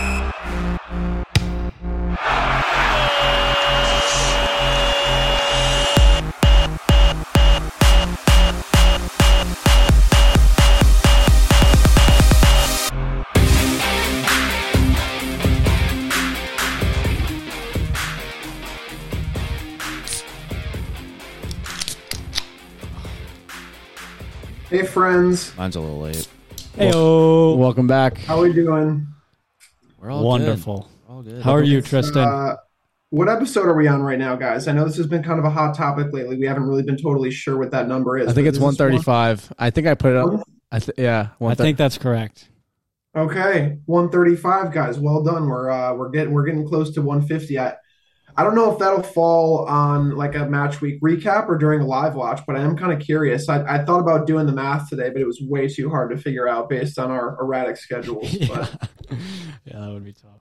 Hey friends, Mine's a little late. Heyo. Welcome back. how are we doing? We're all Wonderful. Good. All good. How are you, Tristan? Uh, what episode are we on right now, guys? I know this has been kind of a hot topic lately. We haven't really been totally sure what that number is. I think it's is this 135. I think I put it up. I th- yeah, I think that's correct. Okay, 135, guys. Well done. We're uh, we're getting we're getting close to 150. I I don't know if that'll fall on like a match week recap or during a live watch, but I am kind of curious. I, I thought about doing the math today, but it was way too hard to figure out based on our erratic schedules. But yeah, that would be tough.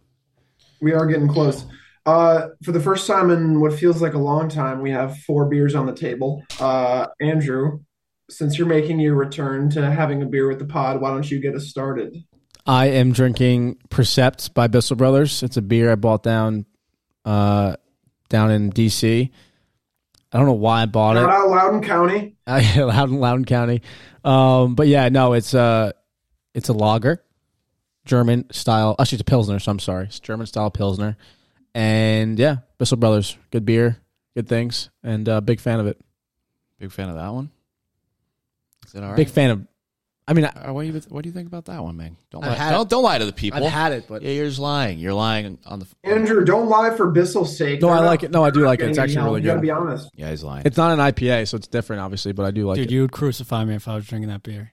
We are getting close. Uh, for the first time in what feels like a long time, we have four beers on the table. Uh, Andrew, since you're making your return to having a beer with the pod, why don't you get us started? I am drinking Precept by Bissell Brothers. It's a beer I bought down uh, down in DC. I don't know why I bought Shout it. out Loudoun County. I Loudon, Loudon County. Um, but yeah, no, it's a it's a lager, German style. Actually, it's a pilsner. So I'm sorry, it's German style pilsner. And yeah, Bissell Brothers, good beer, good things, and uh, big fan of it. Big fan of that one. Is it all right? Big fan of. I mean, I, Uh, what do you What do you think about that one, man? Don't I've lie. had Don't, don't lie to the people. I've had it, but yeah, you're just lying. You're lying on the. Andrew, don't lie for Bissell's sake. No, They're I like it. No, I do like it. It's actually any help. really You gotta good. be honest. Yeah, he's lying. it's not an IPA, so it's different, obviously. But I do like dude, it. Dude, you would crucify me if I was drinking that beer.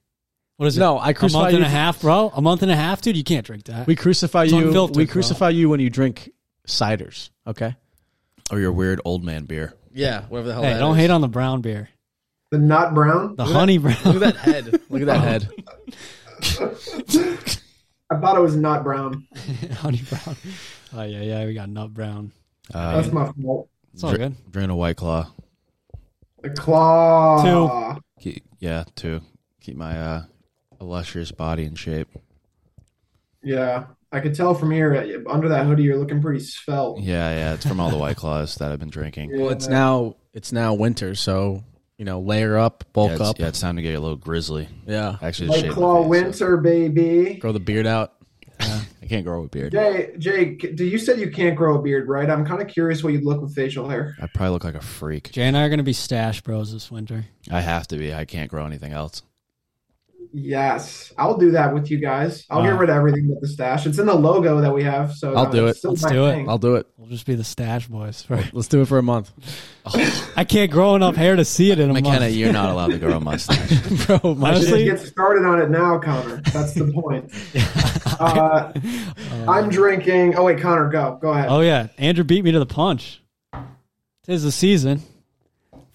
What is it? no, I crucify a month you. and a half, bro. A month and a half, dude. You can't drink that. We crucify It's you. unfiltered, we bro. crucify you when you drink ciders. Okay. or your weird old man beer. Yeah, whatever the hell. hey, don't hate on the brown beer. The nut brown. The honey brown. Look at that head. Look at that head. I thought it was nut brown. honey brown. Oh yeah, yeah. We got nut brown. Uh, That's my fault. It's all Dr- good. I'm a white claw. The claw. Keep, yeah, to keep my uh, illustrious body in shape. Yeah, I could tell from here uh, under that hoodie you're looking pretty svelte. Yeah, yeah. It's from all the white claws that I've been drinking. Yeah. Well, it's now it's now winter, so you know, layer up, bulk yeah, it's, up. yeah, it's time to get a little grizzly. Yeah. Actually, White shave my claw face, winter, baby. Grow the beard out. so- I can't grow a beard. Jay, Jay, do you said you can't grow a beard, right? I'm kind of curious what you'd look with facial hair. I probably look like a freak. Jay and I are gonna be stash bros this winter. I have to be. I can't grow anything else. Yes, I'll do that with you guys. I'll get rid of everything but the stash. It's in the logo that we have, so I'll uh, do it. Let's my do it. thing. I'll do it. We'll just be the stash boys. Right. Let's do it for a month. I can't grow enough hair to see it in a McKenna, month. you're not allowed to grow a mustache. Bro, my Just Honestly, get started on it now, Connor. That's the point. uh, I'm drinking. Oh wait, Connor, go. Go ahead. Oh yeah, Andrew beat me to the punch. Tis the season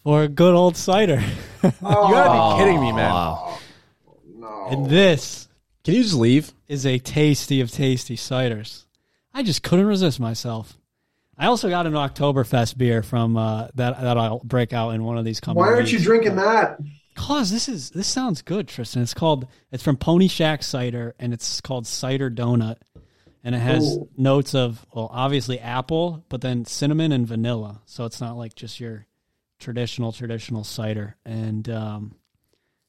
for a good old cider, You gotta be kidding me, man. Wow. No. and this Can you just leave? is a tasty of tasty ciders. I just couldn't resist myself. I also got an Oktoberfest beer from uh, that that I'll break out in one of these coming. Why aren't you weeks. drinking that? Cause this is this sounds good, Tristan. It's called it's from Pony Shack Cider, and it's called Cider Donut, and it has Ooh. notes of well, obviously apple, but then cinnamon and vanilla. So it's not like just your traditional traditional cider, and um,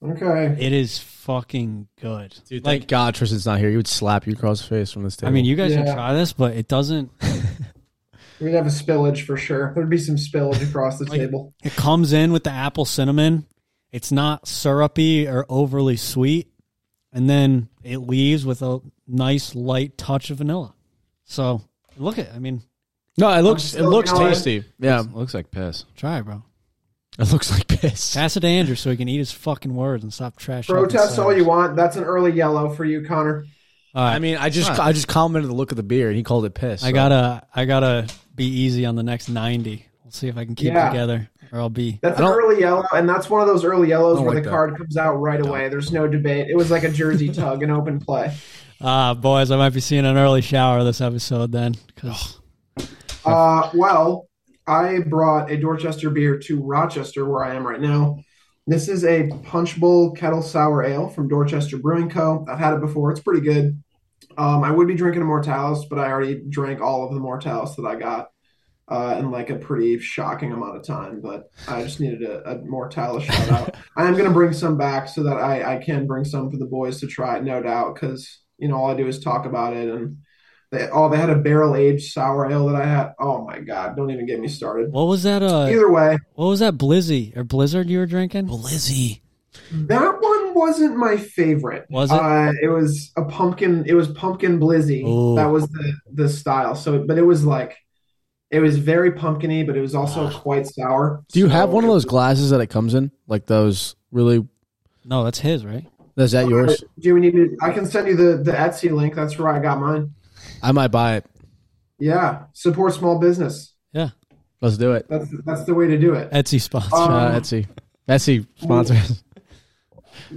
Okay. it is fucking good. Dude, like thank God Tristan's not here. He would slap you across the face from this table. I mean, you guys Yeah. should try this, but it doesn't. We'd have a spillage for sure. There'd be some spillage across the Like- table. It comes in with the apple cinnamon. It's not syrupy or overly sweet, and then it leaves with a nice light touch of vanilla. So look at, I mean, no, it looks it looks you know what? tasty. Yeah, Looks like piss. try it, bro. It looks like piss. Pass it to Andrew so he can eat his fucking words and stop trashing. Protest all you want. That's an early yellow for you, Connor. All right. I mean, I just I just commented the look of the beer, and he called it piss. I so- gotta I gotta be easy on the next ninety. We'll see if I can keep Yeah. it together, or I'll be. That's an don't- early yellow, and that's one of those early yellows where like the that. card comes out right away. There's no debate. It was like a jersey tug, an open play. Ah, boys, I might be seeing an early shower this episode then, because Uh, well, I brought a Dorchester beer to Rochester, where I am right now. This is a Punch Bowl Kettle Sour Ale from Dorchester Brewing Co. I've had it before. It's pretty good. Um, I would be drinking a Mortalis, but I already drank all of the Mortalis that I got uh, in like a pretty shocking amount of time. But I just needed a, a Mortalis shout out. I am going to bring some back so that I, I can bring some for the boys to try, no doubt, because you know all I do is talk about it and. They, oh, they had a barrel aged sour ale that I had. Oh my god! Don't even get me started. what was that? Uh, Either way, what was that Blizzy or Blizzard you were drinking? Blizzy. that one wasn't my favorite. Was it? Uh, it was a pumpkin. It was pumpkin blizzy. Ooh. That was the the style. So, but it was like, it was very pumpkiny, but it was also quite sour. Do you have one of those glasses that it comes in, like those really? No, that's his, right? Is that yours? Do we need to? I can send you the the Etsy link. That's where I got mine. I might buy it. Yeah, support small business. Yeah, let's do it. That's that's the way to do it. Etsy sponsor. Um, out Etsy. Etsy sponsors.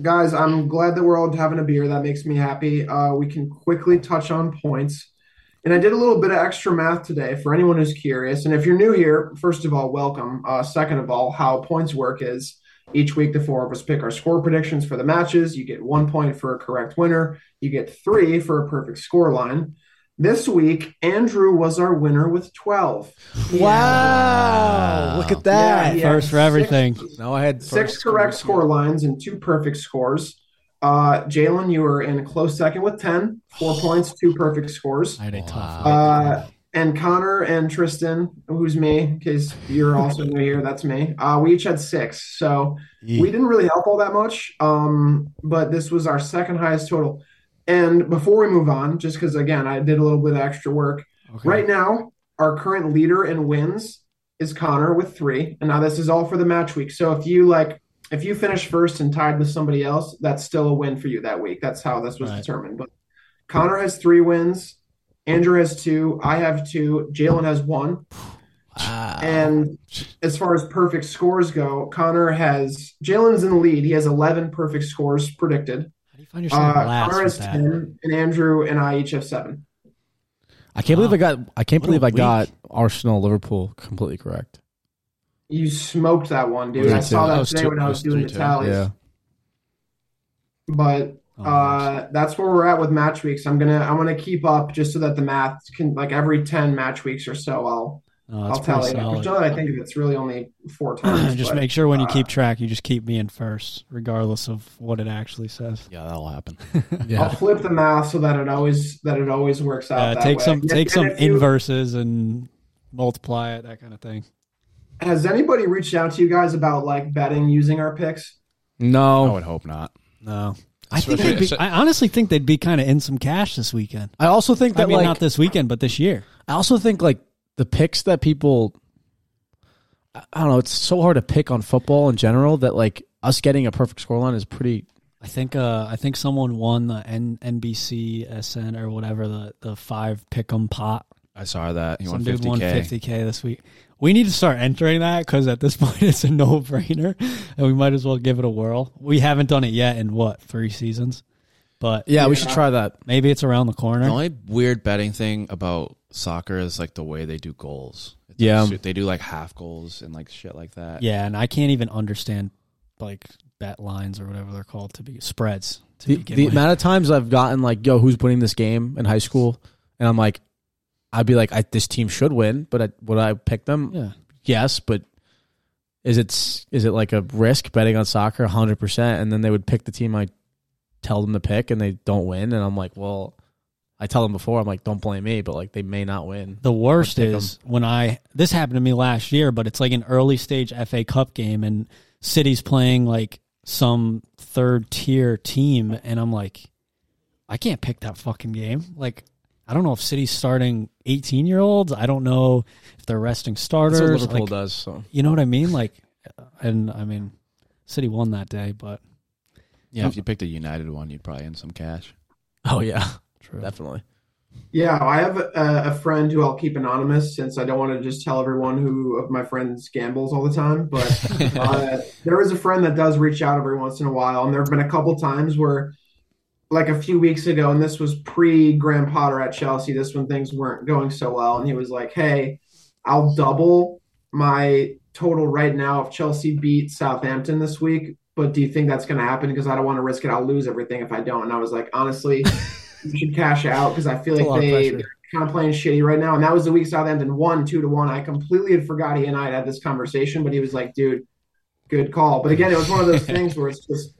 guys i'm glad that we're all having a beer that makes me happy uh, we can quickly touch on points and i did a little bit of extra math today for anyone who's curious and if you're new here first of all welcome uh, second of all how points work is each week the four of us pick our score predictions for the matches you get one point for a correct winner you get three for a perfect score line this week andrew was our winner with 12 Wow! Look at that. Yeah, First for six- everything. No, I had six correct score. score lines and two perfect scores. Uh, Jalen, you were in a close second with 10, four points, two perfect scores. I had a tough. Uh, and Connor and Tristan, who's me, in case you're also new here, that's me. Uh, we each had six. So we didn't really help all that much. Um, but this was our second highest total. And before we move on, just because, again, I did a little bit of extra work, Okay. Right now, our current leader in wins is Connor with three, and now this is all for the match week. So if you like, if you finish first and tied with somebody else, that's still a win for you that week. That's how this was Right. determined. But Connor has three wins, Andrew has two, I have two, Jalen has one, Wow. and as far as perfect scores go, Connor has Jalen's in the lead. He has eleven perfect scores predicted. How do find yourself Uh, last Connor has ten, and Andrew and I each have seven. I can't believe I got. I can't What believe I week. got Arsenal Liverpool completely correct. You smoked that one, dude. Yeah, I saw two. that That was today two- when I was was doing the three, two. tallies. Yeah. But Oh, uh, that's where we're at with match weeks. I'm gonna I'm gonna keep up just so that the math can like every ten match weeks or so. I'll no, that's I'll tally pretty it. Which now that I think of it, it's really only four times. just but, make sure when you uh, keep track, you just keep me in first, regardless of what it actually says. Yeah, that'll happen. I'll flip the math so that it always that it always works out. Uh, that take way. some And- take some you- inverses and multiply it, that kind of thing. Has anybody reached out to you guys about like betting using our picks? No, I would hope not. No, I think they'd be, I honestly think they'd be kind of in some cash this weekend. I also think that I mean, like not this weekend, but this year. I also think like the picks that people I I don't know, it's so hard to pick on football in general that like us getting a perfect scoreline is pretty I think uh, I think someone won the N- NBC SN or whatever the the five pick'em pot. I saw that. He Some won dude won 50K. fifty k this week. We need to start entering that because at this point it's a no brainer, and we might as well give it a whirl. We haven't done it yet in what three seasons, but Yeah, we should try that. maybe it's around the corner. The only weird betting thing about soccer is like the way they do goals. It's Yeah. like, shit, they do like half goals and like shit like that. yeah, and I can't even understand like bet lines or whatever they're called to be spreads. To The, begin the with. amount of times I've gotten like, yo, who's winning this game in high school? And I'm like, I'd be like, I, this team should win, but I, would I pick them? yeah, Yes, but is it s- is it like a risk betting on soccer? Hundred percent, and then they would pick the team I tell them to pick, and they don't win, and I'm like, well, I tell them before, I'm like, don't blame me, but like they may not win. The worst pick is when I this happened to me last year, but it's like an early stage FA Cup game and City's playing like some third tier team and I'm like I can't pick that fucking game. Like I don't know if City's starting 18 year olds. I don't know if they're resting That's starters. what Liverpool Like, does. So you know what I mean? Like and I mean, City won that day, but Yeah, if you picked a United one, you'd probably earn some cash. Oh yeah, true. definitely. Yeah, I have a, a friend who I'll keep anonymous since I don't want to just tell everyone who of my friends gambles all the time. But uh, there is a friend that does reach out every once in a while, and there have been a couple times where, like a few weeks ago, and this was pre Graham Potter at Chelsea. This when things weren't going so well, and he was like, "Hey, I'll double my total right now if Chelsea beat Southampton this week." But do you think that's going to happen? Because I don't want to risk it. I'll lose everything if I don't. And I was like, honestly, you should cash out because I feel lot like they, they're kind of playing shitty right now. And that was the week Southampton won two to one. I completely had forgot he and I had had this conversation, but he was like, dude, good call. But again, it was one of those things where it's just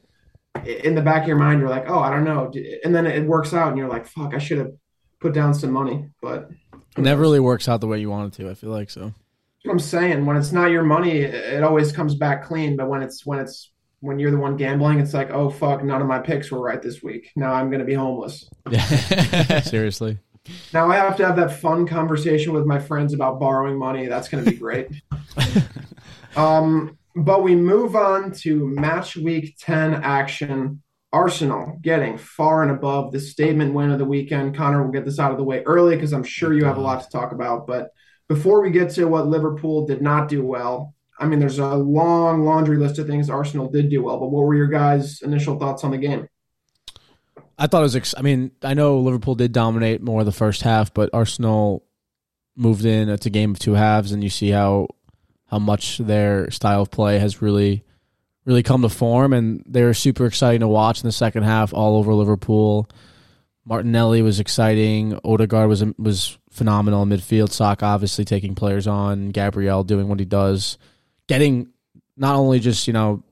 in the back of your mind, you're like, oh, I don't know. And then it works out and you're like, fuck, I should have put down some money. But It never really works out the way you want it to. I feel like so. I'm saying. When it's not your money, it always comes back clean. But when it's when it's when you're the one gambling, it's like, oh fuck, none of my picks were right this week. Now I'm gonna be homeless. Seriously. Now I have to have that fun conversation with my friends about borrowing money. That's going to be great. um, but we move on to match week 10 action. Arsenal getting far and above the statement win of the weekend. Connor will get this out of the way early because I'm sure you have a lot to talk about. But before we get to what Liverpool did not do well, I mean, there's a long laundry list of things Arsenal did do well. But what were your guys' initial thoughts on the game? I thought it was. Ex- I mean, I know Liverpool did dominate more the first half, but Arsenal moved in. It's a game of two halves, and you see how how much their style of play has really really come to form, and they were super exciting to watch in the second half, all over Liverpool. Martinelli was exciting. Odegaard was was phenomenal in midfield. Saka obviously taking players on. Gabriel doing what he does, getting not only just you know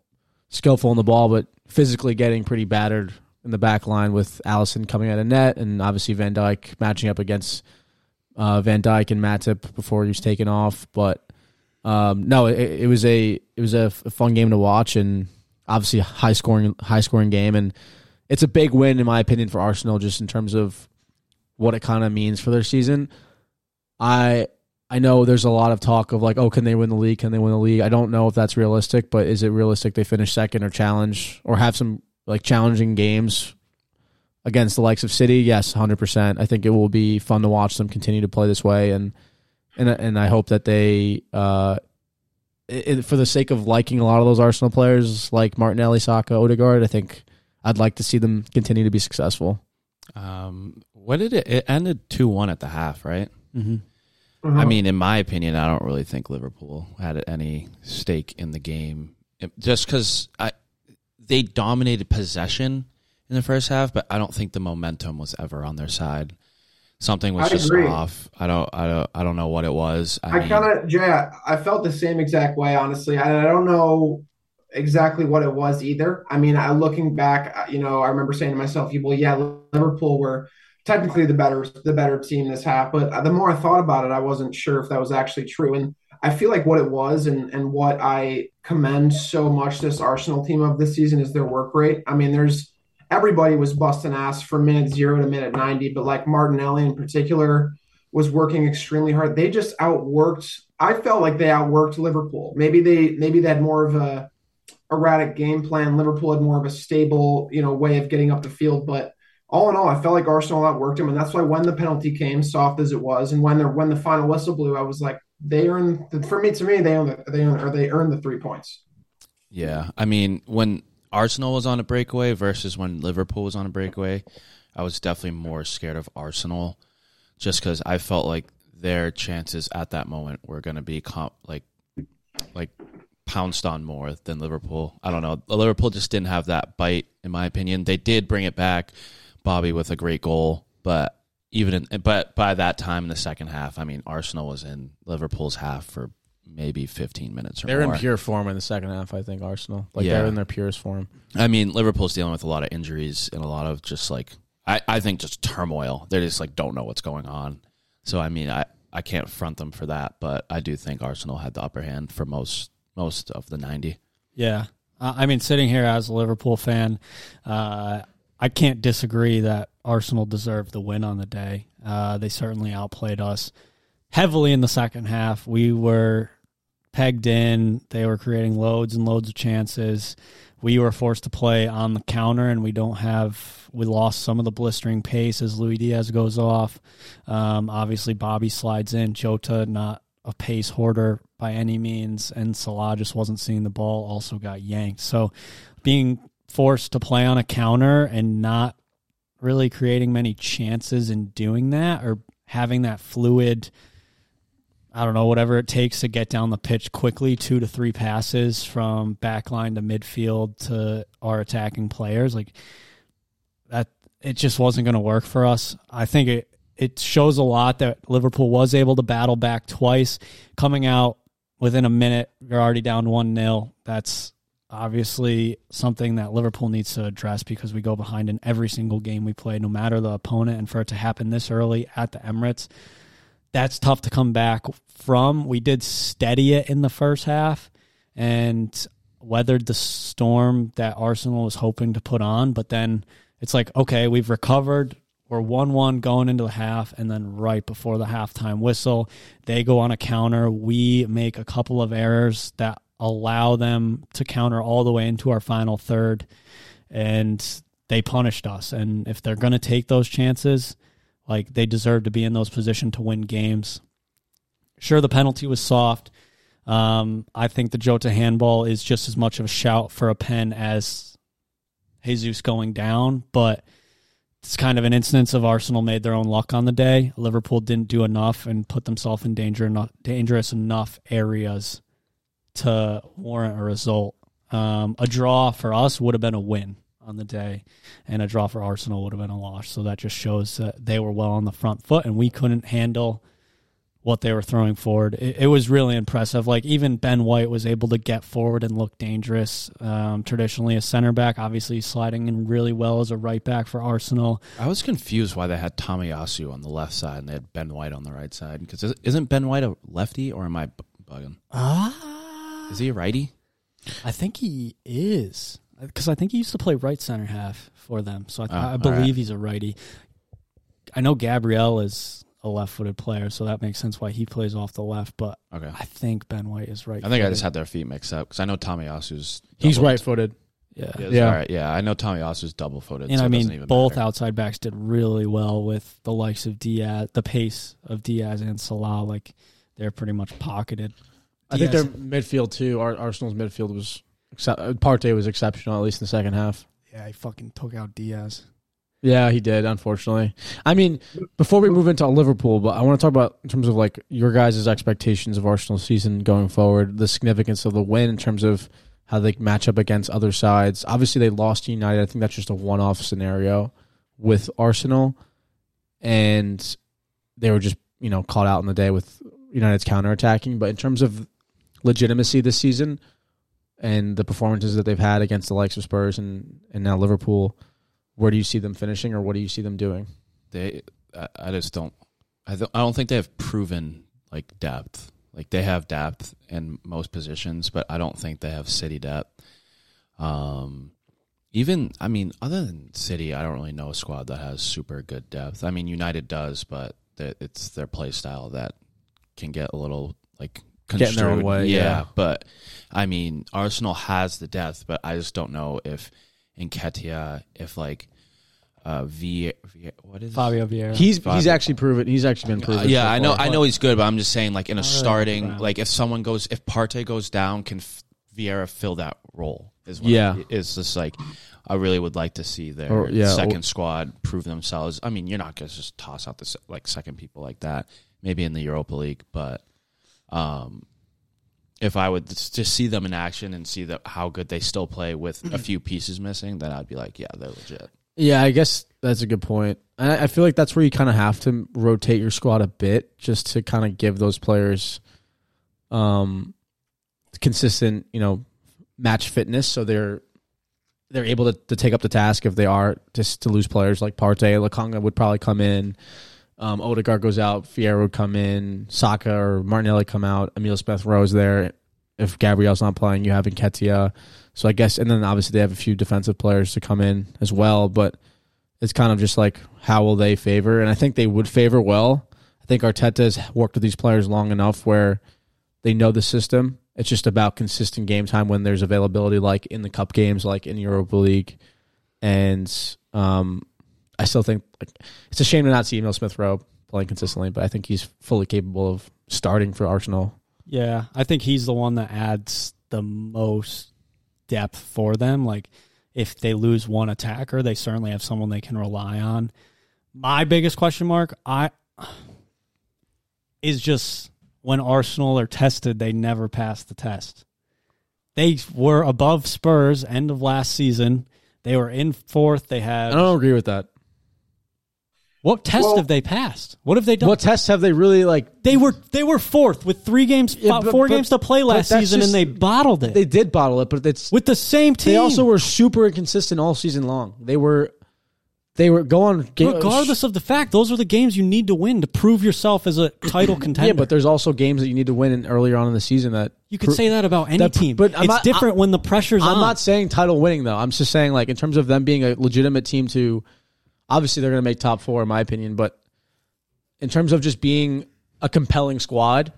skillful in the ball, but physically getting pretty battered in the back line with Alisson coming out of net, and obviously Van Dijk matching up against uh, Van Dijk and Matip before he was taken off. But um, no, it, it was a it was a, fun game to watch, and obviously a high scoring high scoring game, and it's a big win in my opinion for Arsenal, just in terms of what it kind of means for their season. I I know there's a lot of talk of like, oh, can they win the league? Can they win the league? I don't know if that's realistic, but is it realistic they finish second or challenge or have some like challenging games against the likes of City? Yes, hundred percent. I think it will be fun to watch them continue to play this way, and and and I hope that they, uh, it, for the sake of liking a lot of those Arsenal players like Martinelli, Saka, Odegaard, I think I'd like to see them continue to be successful. Um, what did it? It ended two one at the half, right? Mm-hmm. Uh-huh. I mean, in my opinion, I don't really think Liverpool had any stake in the game, just because I they dominated possession in the first half, but I don't think the momentum was ever on their side. Something was I just agree. off. I don't, I don't, I don't know what it was. I, I kind of, Jay, I- I felt the same exact way, honestly. And I don't know exactly what it was either. I mean, I looking back, you know, I remember saying to myself, well, yeah, Liverpool were technically the better, the better team this half. But the more I thought about it, I wasn't sure if that was actually true. And I feel like what it was and, and what I commend so much this Arsenal team of this season is their work rate. I mean, there's everybody was busting ass from minute zero to minute 90, but like Martinelli in particular was working extremely hard. They just outworked. I felt like they outworked Liverpool. Maybe they maybe they had more of a erratic game plan. Liverpool had more of a stable, you know, way of getting up the field. But all in all, I felt like Arsenal outworked them, and that's why when the penalty came, soft as it was, and when the when the final whistle blew, I was like, they earned the, for me to me they the, they earned, or they earned the three points. Yeah, I mean, when Arsenal was on a breakaway versus when Liverpool was on a breakaway, I was definitely more scared of Arsenal, just because I felt like their chances at that moment were going to be comp- like, like pounced on more than Liverpool. I don't know. Liverpool just didn't have that bite, in my opinion. They did bring it back, Bobby with a great goal, but even in, but by that time in the second half, I mean, Arsenal was in Liverpool's half for maybe 15 minutes or They're more. in pure form in the second half. I think Arsenal, like Yeah. they're in their purest form. I mean, Liverpool's dealing with a lot of injuries and a lot of just like I, I think just turmoil. They just like don't know what's going on. So I mean, I, I can't front them for that, but I do think Arsenal had the upper hand for most most of the ninety. Yeah. I mean, sitting here as a Liverpool fan, uh, I can't disagree that Arsenal deserved the win on the day. Uh, they certainly outplayed us heavily in the second half. We were pegged in. They were creating loads and loads of chances. We were forced to play on the counter, and we don't have. We lost some of the blistering pace as Luis Diaz goes off. Um, obviously, Bobby slides in. Jota not a pace hoarder by any means, and Salah just wasn't seeing the ball. Also got yanked. So, being forced to play on a counter and not really creating many chances in doing that, or having that fluid I don't know, whatever it takes to get down the pitch quickly, two to three passes from backline to midfield to our attacking players. Like that, it just wasn't going to work for us. I think it, it shows a lot that Liverpool was able to battle back twice, coming out within a minute. You're already down 1 0. That's obviously something that Liverpool needs to address because we go behind in every single game we play, no matter the opponent. And for it to happen this early at the Emirates, that's tough to come back from. We did steady it in the first half and weathered the storm that Arsenal was hoping to put on. But then it's like, okay, we've recovered. We're 1 1 going into the half. And then right before the halftime whistle, they go on a counter. We make a couple of errors that allow them to counter all the way into our final third. And they punished us. And if they're going to take those chances, like they deserve to be in those positions to win games. Sure, the penalty was soft. Um, I think the Jota handball is just as much of a shout for a pen as Jesus going down, but it's kind of an instance of Arsenal made their own luck on the day. Liverpool didn't do enough and put themselves in danger enough, dangerous enough areas to warrant a result. Um, a draw for us would have been a win on the day, and a draw for Arsenal would have been a loss. So that just shows that they were well on the front foot, and we couldn't handle what they were throwing forward. It, it was really impressive. Like even Ben White was able to get forward and look dangerous. Um, traditionally a center back, obviously sliding in really well as a right back for Arsenal. I was confused why they had Tomiyasu on the left side and they had Ben White on the right side. Because isn't Ben White a lefty or am I bugging? Ah, Is he a righty? I think he is because I think he used to play right center half for them. So I, Oh, I believe right. he's a righty. I know Gabriel is a left-footed player, so that makes sense why he plays off the left. But Okay. I think Ben White is right. I think I just had their feet mixed up because I know Tomiyasu's. He's double- right footed. yeah. Yeah, Yeah. all right. Yeah, I know Tomiyasu's double footed. And so I it doesn't mean, even both matter. outside backs did really well with the likes of Diaz, the pace of Diaz and Salah. Like they're pretty much pocketed. I think their midfield too. Our Arsenal's midfield was uh, Partey was exceptional at least in the second half. yeah, he fucking took out Diaz. Yeah, he did. Unfortunately, I mean, before we move into Liverpool, but I want to talk about in terms of like your guys' expectations of Arsenal season going forward, the significance of the win in terms of how they match up against other sides. Obviously, they lost to United. I think that's just a one-off scenario with Arsenal, and they were just you know caught out in the day with United's counterattacking. But in terms of legitimacy this season and the performances that they've had against the likes of Spurs and and now Liverpool where do you see them finishing or what do you see them doing? they I, just don't I, th- I don't think they have proven like depth. Like they have depth in most positions but i don't think they have city depth. Um even i mean other than city i don't really know a squad that has super good depth. I mean united does but it's their play style that can get a little like Get in their own way, yeah. but i mean arsenal has the depth but i just don't know if Nketiah, if like uh v, v what is Fabio Vieira. He's he's actually proven he's actually been uh, proven. yeah, so I know. far. I know he's good, but I'm just saying, like in a Alright, starting, wow. like if someone goes, if Partey goes down, can F- Vieira fill that role? Is what Yeah. it's just like I really would like to see their Or- yeah, second or- squad prove themselves. I mean, you're not gonna just toss out the like second people like that. Maybe in the Europa League, but um, if I would just see them in action and see that how good they still play with a few pieces missing, then I'd be like, yeah, they're legit. Yeah, I guess that's a good point. I I feel like that's where you kind of have to rotate your squad a bit just to kind of give those players um consistent, you know, match fitness so they're they're able to, to take up the task if they are just to lose players like Partey, Lokonga would probably come in. Um, Odegaard goes out, Vieira would come in, Saka or Martinelli come out, Emil Smith Rowe's there. If Gabriel's not playing, you have Nketiah. So I guess, and then obviously they have a few defensive players to come in as well. But it's kind of just like how will they favor? And I think they would favor well. I think Arteta has worked with these players long enough where they know the system It's just about consistent game time when there's availability, like in the cup games, like in Europa League, and um, I still think like, it's a shame to not see Emil Smith Rowe playing consistently, but I think he's fully capable of starting for Arsenal. Yeah, I think he's the one that adds the most depth for them. Like if they lose one attacker, they certainly have someone they can rely on. My biggest question mark, I is just when Arsenal are tested, they never pass the test. They were above Spurs end of last season. They were in fourth. They had. I don't agree with that. What test Well- have they passed? What have they done? What tests have they really like? They were they were fourth with three games, Yeah, but- four but- games to play last season, just- and they bottled it They did bottle it, but it's with the same team. they also were super inconsistent all season long. They were they were go on game, regardless of the fact, those are the games you need to win to prove yourself as a title contender. Yeah, but there's also games that you need to win in earlier on in the season that you could say that about any that- team. but I'm it's not- different when the pressure's I'm on. not saying title winning though. I'm just saying like in terms of them being a legitimate team to obviously they're going to make top 4 in my opinion, but in terms of just being a compelling squad,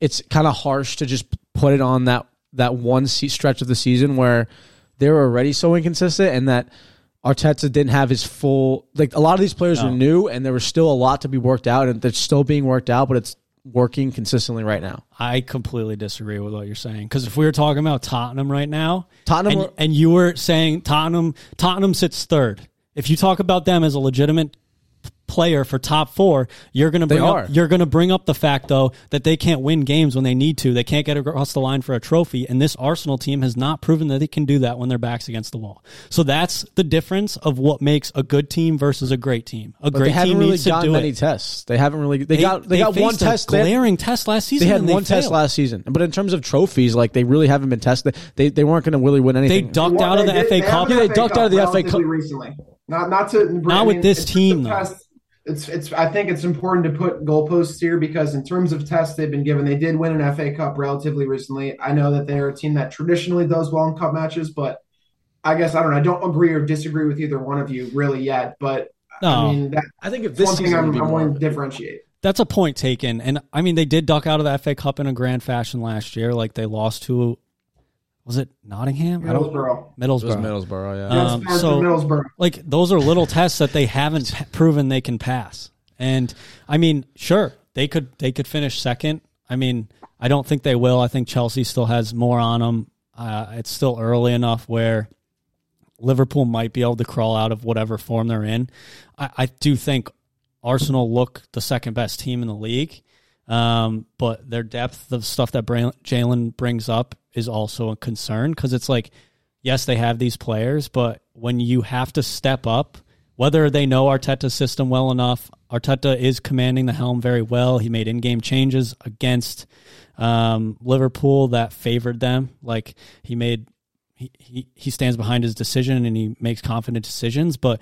it's kind of harsh to just put it on that that one stretch of the season where they were already so inconsistent and that Arteta didn't have his full like a lot of these players were No. new and there was still a lot to be worked out and they're still being worked out, but it's working consistently right now. I completely disagree with what you're saying because if we were talking about Tottenham right now, Tottenham and, were- and you were saying Tottenham, Tottenham sits third. If you talk about them as a legitimate player for top four, you're gonna bring up you're gonna bring up the fact though that they can't win games when they need to. They can't get across the line for a trophy, and this Arsenal team has not proven that they can do that when their backs against the wall. So that's the difference of what makes a good team versus a great team. A But great they haven't team really needs to gotten do many it. tests. They haven't really. They, got they, got one a test. They had, glaring test last season. they had and one test failed. last season, but in terms of trophies, like they really haven't been tested. They they weren't going to really win anything. They ducked Well, out of the did- FA Cup. have Yeah, they ducked out of the FA Cup. recently. Not not to Not with this it's just team, the though. past- It's it's. I think it's important to put goalposts here because in terms of tests they've been given, they did win an FA Cup relatively recently. I know that they're a team that traditionally does well in cup matches, but I guess I don't know. I don't agree or disagree with either one of you really yet. But No. I mean that, I think if this one thing I'm, would be I'm more wanting to differentiate. That's a point taken. And I mean, they did duck out of the FA Cup in a grand fashion last year. Like they lost to, was it Nottingham? I don't Middlesbrough. It was Middlesbrough. Middlesbrough, yeah. Yes, Um, so- Middlesbrough. Like those are little tests that they haven't proven they can pass. And I mean, sure, they could they could finish second. I mean, I don't think they will. I think Chelsea still has more on them. Uh, it's still early enough where Liverpool might be able to crawl out of whatever form they're in. I, I do think Arsenal look the second best team in the league, um, but their depth of stuff that Jalen brings up is also a concern because it's like, yes, they have these players, but when you have to step up, whether they know Arteta's system well enough, Arteta is commanding the helm very well. He made in-game changes against um, Liverpool that favored them. Like he made, he, he he stands behind his decision and he makes confident decisions. But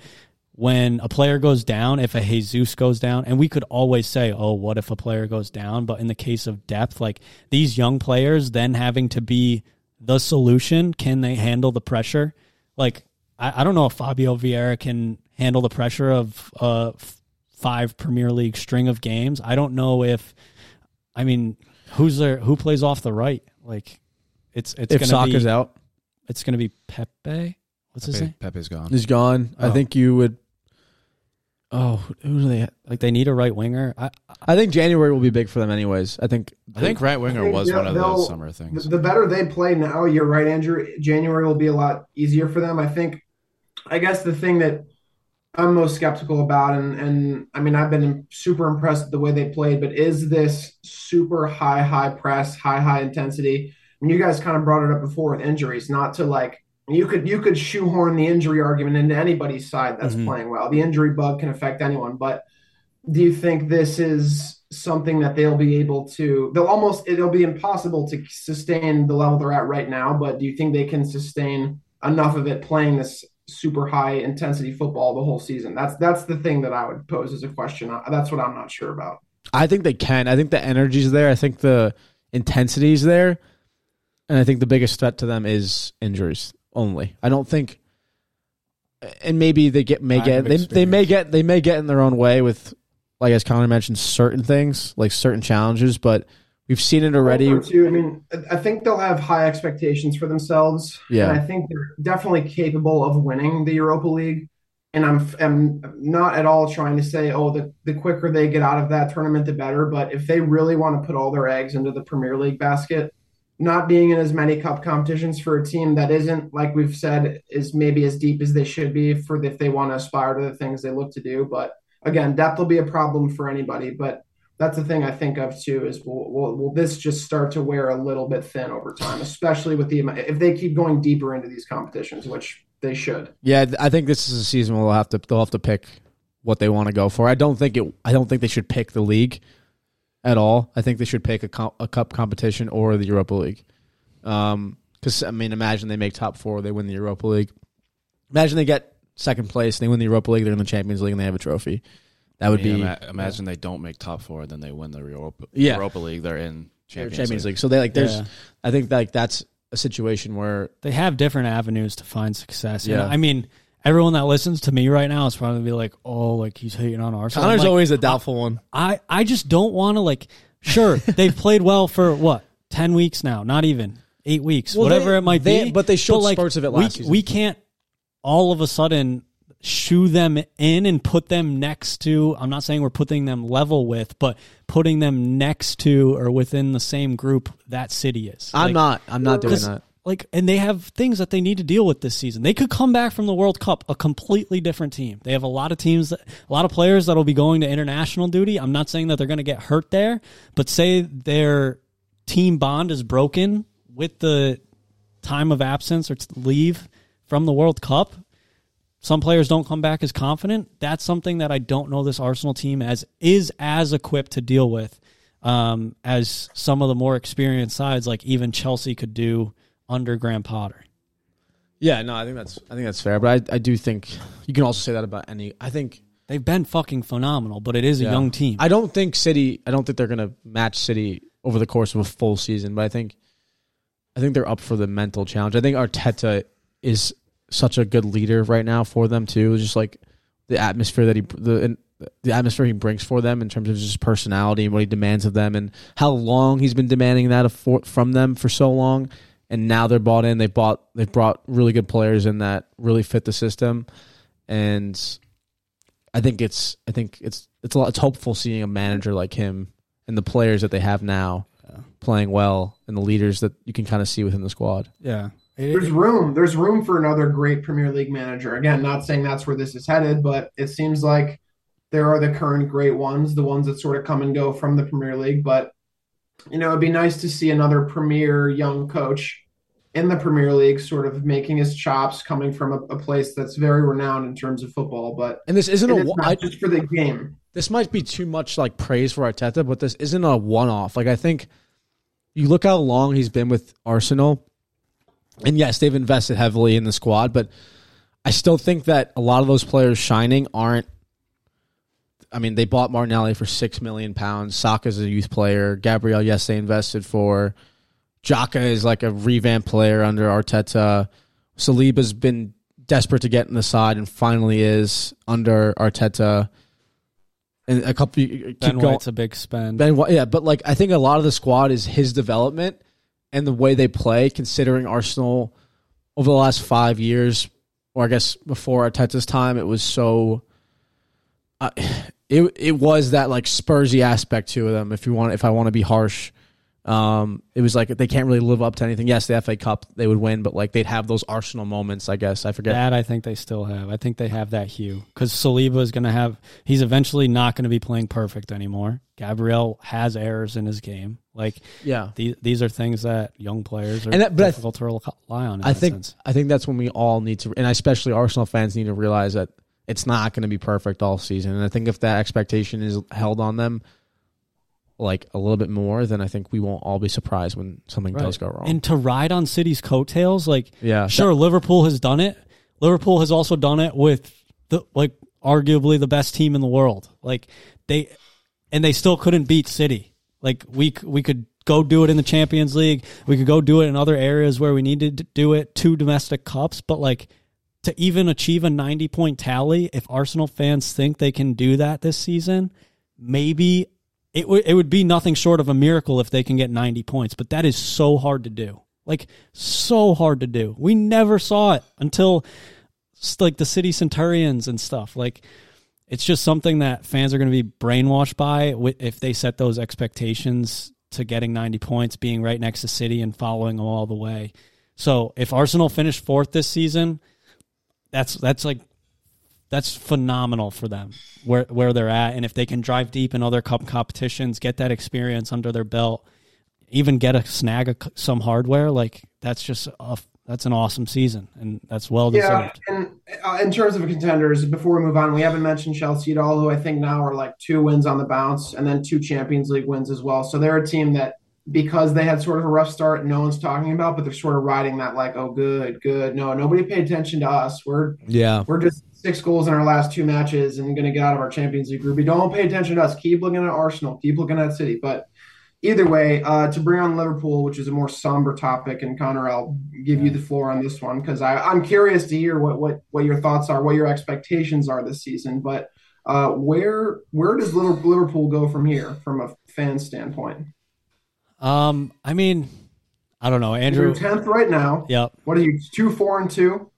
when a player goes down, if a Jesus goes down, and we could always say, "Oh, what if a player goes down?" But in the case of depth, like these young players, then having to be the solution, can they handle the pressure? Like I, I don't know if Fabio Vieira can handle the pressure of a f- five Premier League string of games. I don't know if, I mean, who's there? Who plays off the right? Like it's it's if gonna Saka's be out, it's gonna be Pepe. What's his name? Pepe's gone. he's gone. I Oh. think you would. Oh, who do they? Like they need a right winger. I, I think January will be big for them, anyways. I think. I think right winger think was one of those summer things. the better they play now, you're right, Andrew. January will be a lot easier for them. I think. I guess the thing that I'm most skeptical about, and and I mean, I've been super impressed with the way they played, but is this super high, high press, high, high intensity? I mean, you guys kind of brought it up before with injuries, not to like you could you could shoehorn the injury argument into anybody's side that's Mhm. playing well. The injury bug can affect anyone, but do you think this is something that they'll be able to they'll almost it'll be impossible to sustain the level they're at right now but do you think they can sustain enough of it playing this super high intensity football the whole season that's that's the thing that i would pose as a question Uh, that's what i'm not sure about I think they can. I think the energy's there. I think the intensity's there, and I think the biggest threat to them is injuries only. I don't think, and maybe they get may get they, they may get they may get in their own way with, like as Connor mentioned, certain things like certain challenges. But We've seen it already. Also, too, I mean, I think they'll have high expectations for themselves. Yeah. And I think they're definitely capable of winning the Europa League. And I'm, I'm not at all trying to say, oh, the, the quicker they get out of that tournament, the better. But if they really want to put all their eggs into the Premier League basket, not being in as many cup competitions for a team that isn't, like we've said, is maybe as deep as they should be for if they want to aspire to the things they look to do. But again, depth will be a problem for anybody. But that's the thing I think of too is will, will, will this just start to wear a little bit thin over time, especially with the if they keep going deeper into these competitions, which they should. Yeah, I think this is a season where they'll have to they'll have to pick what they want to go for. I don't think it. I don't think they should pick the league at all. I think they should pick a, com- a cup competition or the Europa League. Um, because I mean, imagine they make top four, they win the Europa League. Imagine they get second place, and they win the Europa League, they're in the Champions League, and they have a trophy. That would I mean, be ima- imagine they don't make top four, then they win the Europa, Yeah. Europa League. They're in Champions, Champions, League. So they like there's. Yeah. I think like that's a situation where They have different avenues to find success. And Yeah. I mean, everyone that listens to me right now is probably be like, "Oh, like he's hating on Arsenal." I'm Connor's like, always a doubtful one. I I just don't want to like. Sure, they've played well for what ten weeks now, not even eight weeks, Well, whatever they- it might they- be. but they showed like, spurts of it we, season. We can't all of a sudden shoo them in and put them next to. I'm not saying we're putting them level with, but putting them next to or within the same group that City is. I'm Like, not. I'm not doing that. Like, and they have things that they need to deal with this season. They could come back from the World Cup a completely different team. They have a lot of teams, that, a lot of players that'll be going to international duty. I'm not saying that they're going to get hurt there, but say their team bond is broken with the time of absence or leave from the World Cup. Some players don't come back as confident. That's something that I don't know this Arsenal team as is as equipped to deal with um, as some of the more experienced sides, like even Chelsea could do under Graham Potter. Yeah, no, I think that's I think that's fair, but I I do think you can also say that about any. I think They've been fucking phenomenal, but it is a yeah. young team. I don't think City. I don't think they're gonna match City over the course of a full season, but I think I think they're up for the mental challenge. I think Arteta is such a good leader right now for them too. Just like the atmosphere that he the the atmosphere he brings for them in terms of just personality and what he demands of them, and how long he's been demanding that for, from them for so long. And now they're bought in. They bought. They've brought really good players in that really fit the system, and I think it's. I think it's. It's a lot. It's hopeful seeing a manager like him and the players that they have now playing well, and the leaders that you can kind of see within the squad. yeah. There's room. There's room for another great Premier League manager. Again, not saying that's where this is headed, but it seems like there are the current great ones, the ones that sort of come and go from the Premier League. But you know, it'd be nice to see another premier young coach in the Premier League, sort of making his chops, coming from a, a place that's very renowned in terms of football. But And this isn't a. I, just for the game. this might be too much like praise for Arteta, but this isn't a one-off. Like I think you look how long he's been with Arsenal, and yes, they've invested heavily in the squad, but I still think that a lot of those players shining aren't. I mean, they bought Martinelli for six million pounds. Saka's a youth player. Gabriel, yes, they invested for. Xhaka is like a revamped player under Arteta. Saliba's been desperate to get in the side and finally is under Arteta. And a couple, keep Ben going. White's a big spend. Ben White, yeah, but like I think a lot of the squad is his development and the way they play. Considering Arsenal over the last five years, or I guess before Arteta's time, it was so. Uh, it it was that like Spursy aspect to them. If you want, if I want to be harsh, um, it was like they can't really live up to anything. Yes, the FA Cup they would win, but like they'd have those Arsenal moments. I guess I forget. That I think they still have. I think they have that hue because Saliba is going to have. He's eventually not going to be playing perfect anymore. Gabriel has errors in his game. Like yeah, these, these are things that young players are And that- but difficult to rely on. In I that think sense. I think that's when we all need to, and especially Arsenal fans need to realize that it's not going to be perfect all season. And I think if that expectation is held on them, like a little bit more, then I think we won't all be surprised when something does go wrong. and to ride on City's coattails, like yeah, sure, Liverpool has done it. Liverpool has also done it with the like arguably the best team in the world. Like they and they still couldn't beat City. Like we we could go do it in the Champions League. We could go do it in other areas where we needed to do it. Two domestic cups, but like to even achieve a 90 point tally, if Arsenal fans think they can do that this season, maybe it would it would be nothing short of a miracle if they can get 90 points, but that is so hard to do. Like so hard to do. We never saw it until like the City Centurions and stuff. Like it's just something that fans are going to be brainwashed by if they set those expectations to getting 90 points, being right next to City and following them all the way. So if Arsenal finished fourth this season, that's that's like that's phenomenal for them where where they're at, and if they can drive deep in other cup competitions, get that experience under their belt, even get a snag a, some hardware, like that's just a, that's an awesome season, and that's well deserved Yeah, and uh, in terms of contenders, before we move on, we haven't mentioned Chelsea at all, who I think now are like two wins on the bounce, and then two Champions League wins as well. So they're a team that, because they had sort of a rough start, no one's talking about, but they're sort of riding that like, oh, good, good. No, nobody paid attention to us. We're Yeah. we're just six goals in our last two matches and going to get out of our Champions League group. Don't pay attention to us. Keep looking at Arsenal. Keep looking at City. But either way, uh, to bring on Liverpool, which is a more somber topic, and Connor, I'll give you the floor on this one because I'm curious to hear what, what what your thoughts are, what your expectations are this season. But uh, where where does Liver- Liverpool go from here, from a fan standpoint? Um, I mean, I don't know, Andrew. You're tenth right now. Yep, What are you? Two, four, and two.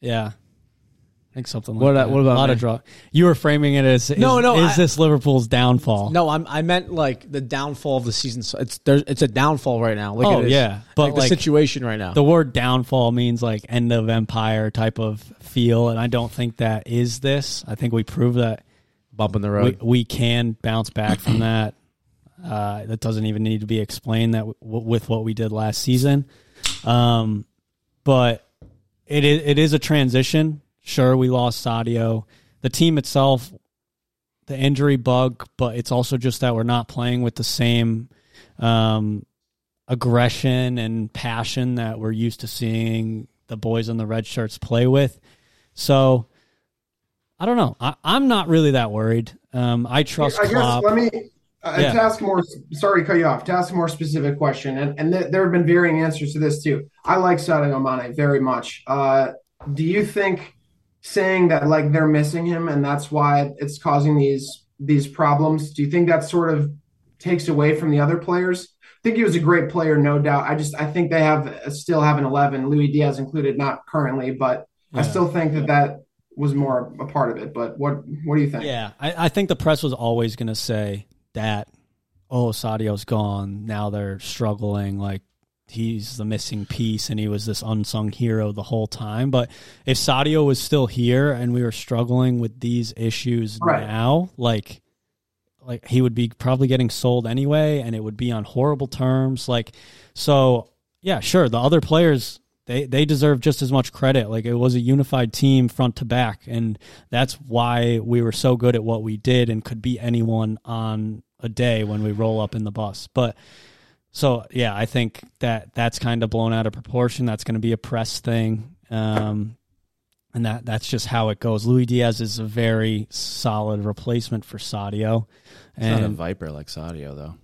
yeah. I think something like What- that. what about a lot me? of draw? You were framing it as is, No, no, Is I- this Liverpool's downfall? No, I'm, I meant like the downfall of the season. So It's there's it's a downfall right now. Like Oh, it is. yeah. But, like, the situation right now. the word downfall means like end of empire type of feel, and I don't think that is this. I think we proved that bump in the we, road. we can bounce back from that. Uh, that doesn't even need to be explained that w- with what we did last season. Um, but it is it is a transition. Sure, we lost Sadio. The team itself, the injury bug, but it's also just that we're not playing with the same um, aggression and passion that we're used to seeing the boys in the red shirts play with. So I don't know. I, I'm not really that worried. Um, I trust I guess Klopp. let me uh, Yeah. to ask more. Sorry to cut you off. To ask a more specific question, and and th- there have been varying answers to this too. I like Sadio Mane very much. Uh, do you think saying that like they're missing him and that's why it's causing these these problems? Do you think that sort of takes away from the other players? I think he was a great player, no doubt. I just I think they have still have an eleven, Luis Diaz included, not currently, but I still think that that was more a part of it. But what what do you think? Yeah, I, I think the press was always going to say that, oh, Sadio's gone. Now they're struggling. Like, he's the missing piece and he was this unsung hero the whole time. But if Sadio was still here and we were struggling with these issues Right. now, like, like he would be probably getting sold anyway and it would be on horrible terms. Like, so yeah, sure. The other players, they, they deserve just as much credit. Like it was a unified team front to back. And that's why we were so good at what we did and could beat anyone on a day when we roll up in the bus. But so yeah, I think that that's kind of blown out of proportion. That's going to be a press thing. Um, and that that's just how it goes. Luis Diaz is a very solid replacement for Sadio. He's not a viper like Sadio though.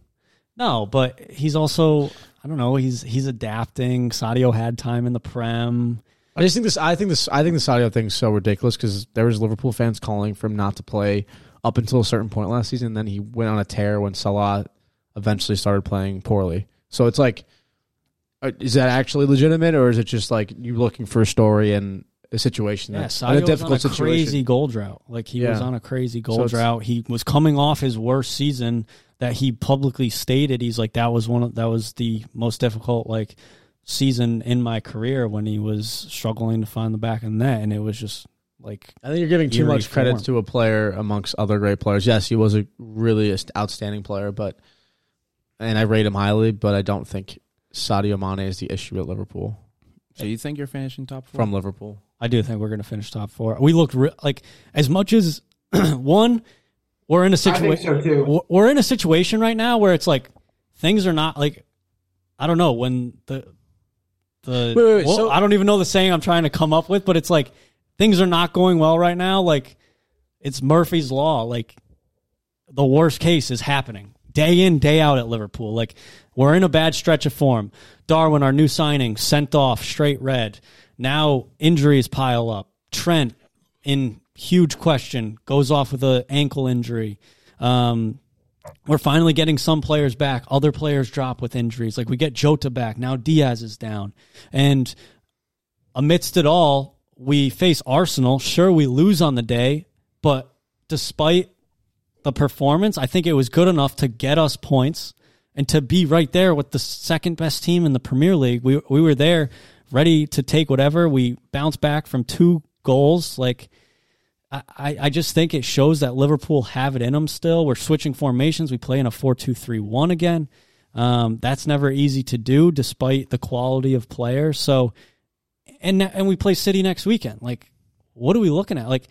No, but he's also I don't know, he's he's adapting. Sadio had time in the Prem. I just think this. I think this. I think the Sadio thing is so ridiculous because there was Liverpool fans calling for him not to play up until a certain point last season. Then he went on a tear when Salah eventually started playing poorly. So it's like, uh, is that actually legitimate, or is it just like you're looking for a story and a situation Yeah, that's Sadio a was on a situation? crazy goal drought. Like he was on a crazy goal So drought. He was coming off his worst season that he publicly stated. He's like that was one of that was the most difficult like season in my career when he was struggling to find the back of the net, and it was just like I think you're giving too much credit form. to a player amongst other great players. Yes, he was a really outstanding player, but and I rate him highly, but I don't think Sadio Mane is the issue at Liverpool So you think you're finishing top four? from Liverpool. I do think we're going to finish top four. We looked re- like as much as one, we're in a I think situation. so. We're in a situation right now where it's like things are not like I don't know when the the Wait, wait, wait, well, so- I don't even know the saying I'm trying to come up with, but it's like things are not going well right now. Like it's Murphy's law. Like the worst case is happening day in day out at Liverpool. Like we're in a bad stretch of form. Darwin, our new signing, sent off straight red. Now injuries pile up. Trent in huge question goes off with an ankle injury. Um, we're finally getting some players back. Other players drop with injuries. Like we get Jota back. Now Diaz is down. And amidst it all, we face Arsenal. Sure, we lose on the day, but despite the performance, I think it was good enough to get us points and to be right there with the second best team in the Premier League. We we were there ready to take whatever. We bounced back from two goals. Like I, I just think it shows that Liverpool have it in them still. We're switching formations. We play in a 4 2 3 1 again. Um, that's never easy to do despite the quality of players. So, and and we play City next weekend. Like, what are we looking at? Like,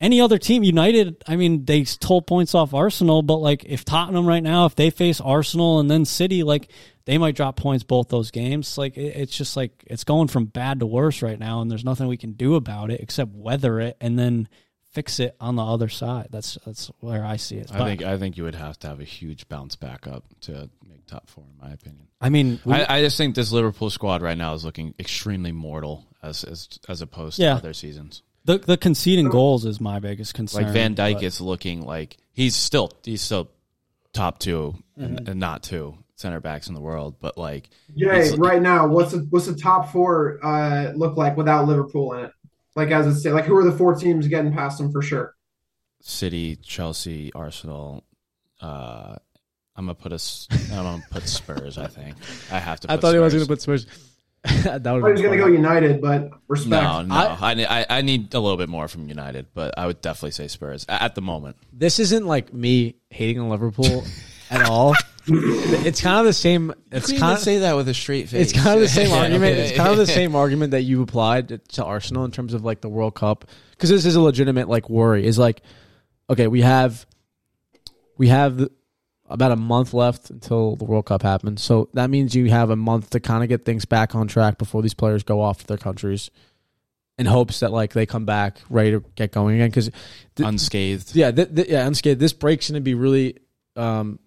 any other team, United, I mean, they stole points off Arsenal, but like if Tottenham right now, if they face Arsenal and then City, like they might drop points both those games. Like it, it's just like it's going from bad to worse right now, and there's nothing we can do about it except weather it and then fix it on the other side. That's that's where I see it. I But, think I think you would have to have a huge bounce back up to make top four, in my opinion. I mean, we- I, I just think this Liverpool squad right now is looking extremely mortal as as, as opposed to other seasons. the the conceding goals is my biggest concern. Like Van Dijk is looking like he's still he's still top 2 Mm-hmm. and, and not two center backs in the world, but like Jay, It's- right now, what's the what's the top four uh, look like without Liverpool in it? Like as it say, like who are the four teams getting past them for sure? City, Chelsea, Arsenal. Uh, I'm gonna put us. I'm gonna put Spurs. I think I have to. I Put thought he was gonna put Spurs. that I would thought he was going to go United, but respect. No, no. I, I I need a little bit more from United, but I would definitely say Spurs at the moment. This isn't like me hating on Liverpool at all. It's kind of the same. It's kind of say that with a straight face. it's kind of the same argument. It's kind of the same argument that you applied to- to Arsenal in terms of like the World Cup because this is a legitimate like worry. Is like, okay, we have we have the, about a month left until the World Cup happens, so that means you have a month to kind of get things back on track before these players go off to their countries, in hopes that like they come back ready to get going again. Because unscathed. yeah, th- th- yeah, unscathed. This break's going to be really um,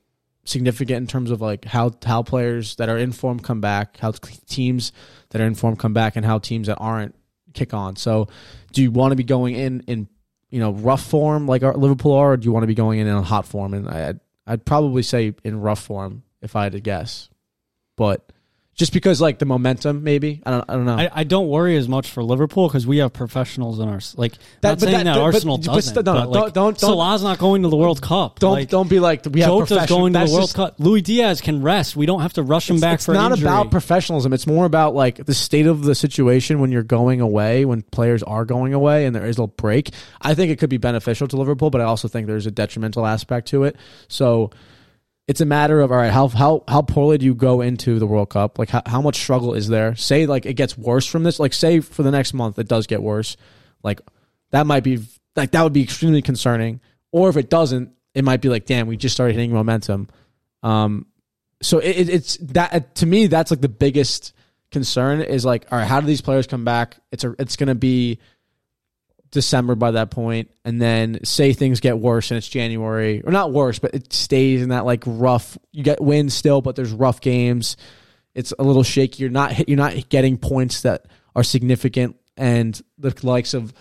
significant in terms of like how how players that are in form come back, how teams that are in form come back, and how teams that aren't kick on. So, do you want to be going in in you know rough form like Liverpool are, or do you want to be going in in hot form? And I, I'd, I'd probably say in rough form if I had to guess, but just because like the momentum, maybe I don't I don't know. I, I don't worry as much for Liverpool because we have professionals in our like. That- not saying that- that, Arsenal but- doesn't. but no, but, like, don't- don't- Salah's not going to the World Cup. don't like, don't be like we have Jota's going to the World just- Cup. Luis Diaz can rest. We don't have to rush him back for it's for not injury. about professionalism. It's more about like the state of the situation when you're going away, when players are going away, and there is a break. I think it could be beneficial to Liverpool, but I also think there's a detrimental aspect to it. So it's a matter of all right, how how how poorly do you go into the World Cup? Like how, how much struggle is there? Say like it gets worse from this. Like say for the next month it does get worse. Like that might be like that would be extremely concerning. Or if it doesn't, it might be like, damn, we just started hitting momentum. Um, so it, it, it's that to me that's like the biggest concern is like all right how do these players come back it's a it's to be december by that point and then say things get worse and it's january or not worse but it stays in that like rough you get wins still but there's rough games. It's a little shaky. You're not you're not getting points that are significant and the likes of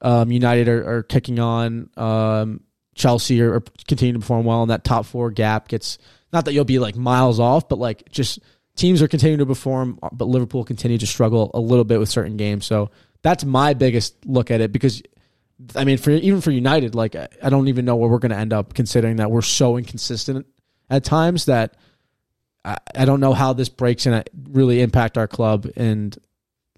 um, united are, are kicking on. Um, chelsea are, are continuing to perform well and that top four gap gets not that you'll be like miles off, but like just teams are continuing to perform, but Liverpool continue to struggle a little bit with certain games. So that's my biggest look at it because, I mean, for even for United, like I don't even know where we're going to end up considering that we're so inconsistent at times that I, I don't know how this breaks and really impact our club and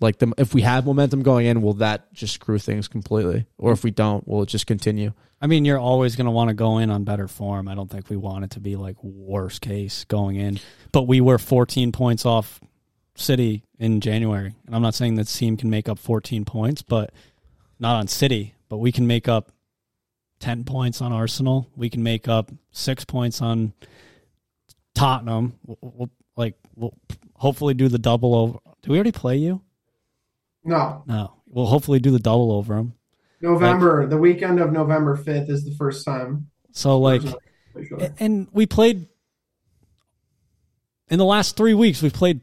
like the if we have momentum going in, will that just screw things completely, or if we don't, will it just continue? I mean, you're always going to want to go in on better form. I don't think we want it to be like worst case going in, but we were 14 points off City in January, and I'm not saying that team can make up 14 points, but not on City, but we can make up 10 points on Arsenal. We can make up six points on Tottenham. We'll, we'll, like, we'll hopefully do the double over. Do we already play you? No, No. We'll hopefully do the double over them. November, the weekend of November fifth is the first time. So like, and we played in the last three weeks. We've played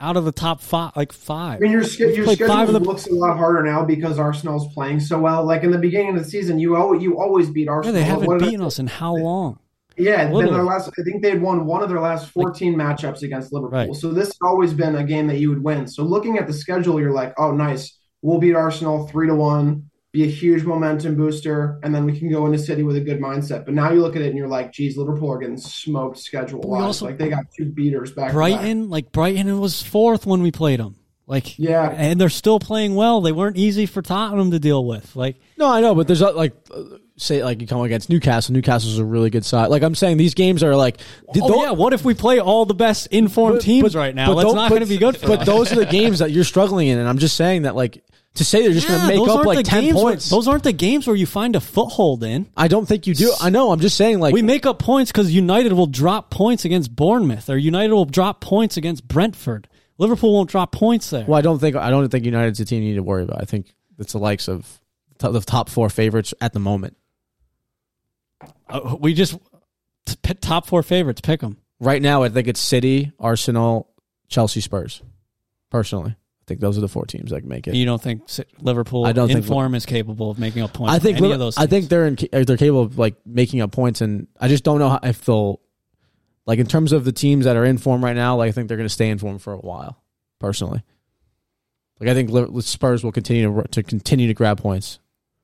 out of the top five, like five. I mean, your, sch- your schedule of the- looks a lot harder now because Arsenal's playing so well. Like in the beginning of the season, you always, you always beat Yeah, Arsenal. they haven't What beaten us in how long? Yeah, then their last, I think they had won one of their last 14 matchups against Liverpool. Right. So this has always been a game that you would win. So looking at the schedule, you're like, oh, nice. We'll beat Arsenal three to one, be a huge momentum booster, and then we can go into City with a good mindset. But now you look at it and you're like, geez, Liverpool are getting smoked schedule we wise. Like they got two beaters back. to back. Brighton, like Brighton was fourth when we played them. Like, Yeah. and they're still playing well. They weren't easy for Tottenham to deal with. Like, No, I know, but there's uh, like, uh, say like you come against Newcastle. Newcastle's a really good side. Like I'm saying, these games are like. oh yeah, what if we play all the best informed but- teams but- right now? but That's not going to be good for But us. those are the games that you're struggling in, and I'm just saying that like to say they're just going to make up like the ten games where- points. those aren't the games where you find a foothold in. I don't think you do. I know. I'm just saying like We make up points because United will drop points against Bournemouth, or United will drop points against Brentford. Liverpool won't drop points there. Well, I don't think I don't think United's a team you need to worry about. I think it's the likes of the top four favorites at the moment. Uh, we just top four favorites. Pick them. Right now, I think it's City, Arsenal, Chelsea, Spurs. Personally, think those are the four teams that can make it. You don't think Liverpool I don't in think- form is capable of making up points? I think any Liver- of those. I think they're in, uh, they're capable of like making up points, and I just don't know how, if they'll like in terms of the teams that are in form right now. Like I think they're going to stay in form for a while. Personally, like I think Spurs will continue to to continue to grab points.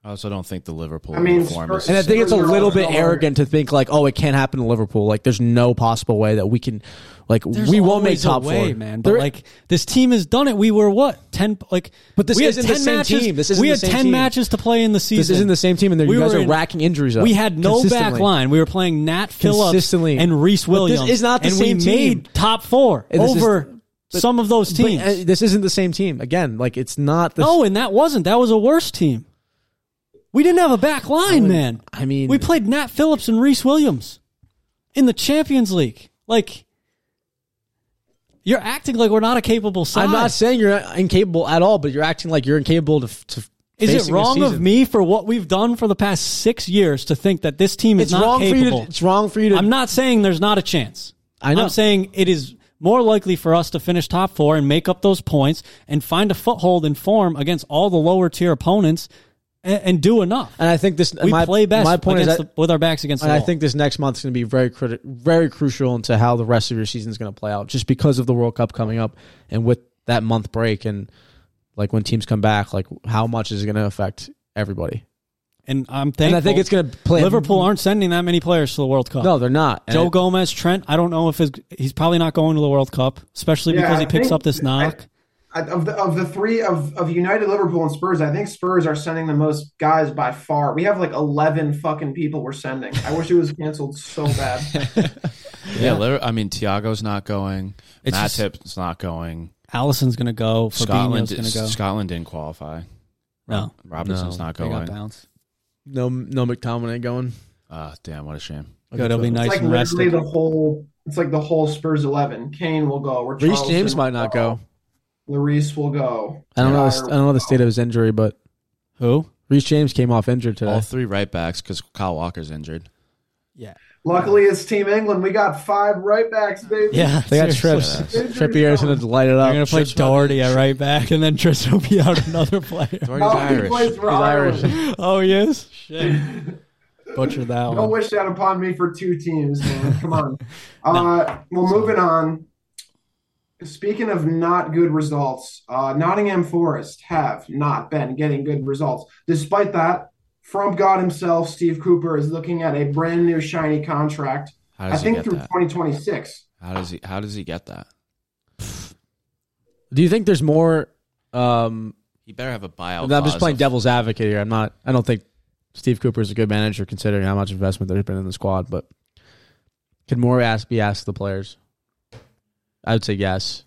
I also don't think the Liverpool I mean, form Spurs- is. And I think it's a little bit also- arrogant to think like, oh, it can't happen to Liverpool. Like, there's no possible way that we can, like, There's we won't make always a top way, four, man. But There- like this team has done it. We were what ten? Like, But this we had isn't the 10 same matches, team. This isn't we the had same ten team. matches to play in the season. this isn't the same team, and there We you guys were are in- racking injuries up. We had no back consistently. line. We were playing Nat Phillips Consistently. and Reese But this Williams. is not the and same we team. made top four And this is- over but- some of those But, teams. uh, this isn't the same team. Again, like it's not the. no, and that wasn't. That was a worse team. We didn't have a back line, man. I mean, We played Nat Phillips and Rhys Williams in the Champions League. Like, you're acting like we're not a capable side. I'm not saying you're incapable at all, but you're acting like you're incapable to. to Is it wrong of me for what we've done for the past six years to think that this team is It's not wrong capable? for you. To, it's wrong for you to. I'm not saying there's not a chance. I know. I'm saying it is more likely for us to finish top four and make up those points and find a foothold in form against all the lower tier opponents and, and do enough. and I think this. We my, play best My point is that the, with our backs against the And I think this next month is going to be very criti- very crucial into how the rest of your season is going to play out, just because of the World Cup coming up, and with that month break, and like when teams come back, like how much is it going to affect everybody? and I'm And thankful. I think it's going to play. Liverpool aren't sending that many players to the World Cup. No, they're not. And Joe it- Gomez, Trent. I don't know if his, he's probably not going to the World Cup, especially Yeah, because he I picks think- up this knock. I- Of the of the three of, of United, Liverpool, and Spurs, I think Spurs are sending the most guys by far. We have like eleven fucking people we're sending. I wish it was canceled so bad. yeah, Liver- I mean, Thiago's not going. It's just- Matip's not going. Alisson's going to go. Scotland, Fabinho's going to go. Scotland didn't qualify. No, Robertson's No, not they got going. no, no McTominay going. Ah, damn, what a shame. Good. It'll be nice. It's like and literally the whole. It's like the whole Spurs eleven. Kane will go. Reece James might not go. Larice will go. I don't know. Dier The, I don't know the state of his injury, but Who? Reece James came off injured today. All three right backs because Kyle Walker's injured. Yeah. Luckily, it's Team England. We got five right backs, baby. Yeah. They got seriously. trips. Trippier's going to light it up. They're going to play Trips might be- Doherty at right back, and then Tris will be out another player. Doherty's No, he Irish. plays for He's Irish. Ireland. oh, yes? Shit. Butcher that Don't one. wish that upon me for two teams, man. Come on. Uh, well, moving on. Speaking of not good results, uh, Nottingham Forest have not been getting good results. Despite that, from God himself, Steve Cooper, is looking at a brand new shiny contract. How I does he think get through that? 2026. How does he? How does he get that? Do you think there's more? Um, He better have a buyout. I'm just playing devil's advocate here. I'm not. I don't think Steve Cooper is a good manager considering how much investment there's been in the squad. But could more ask be asked of the players? I would say yes.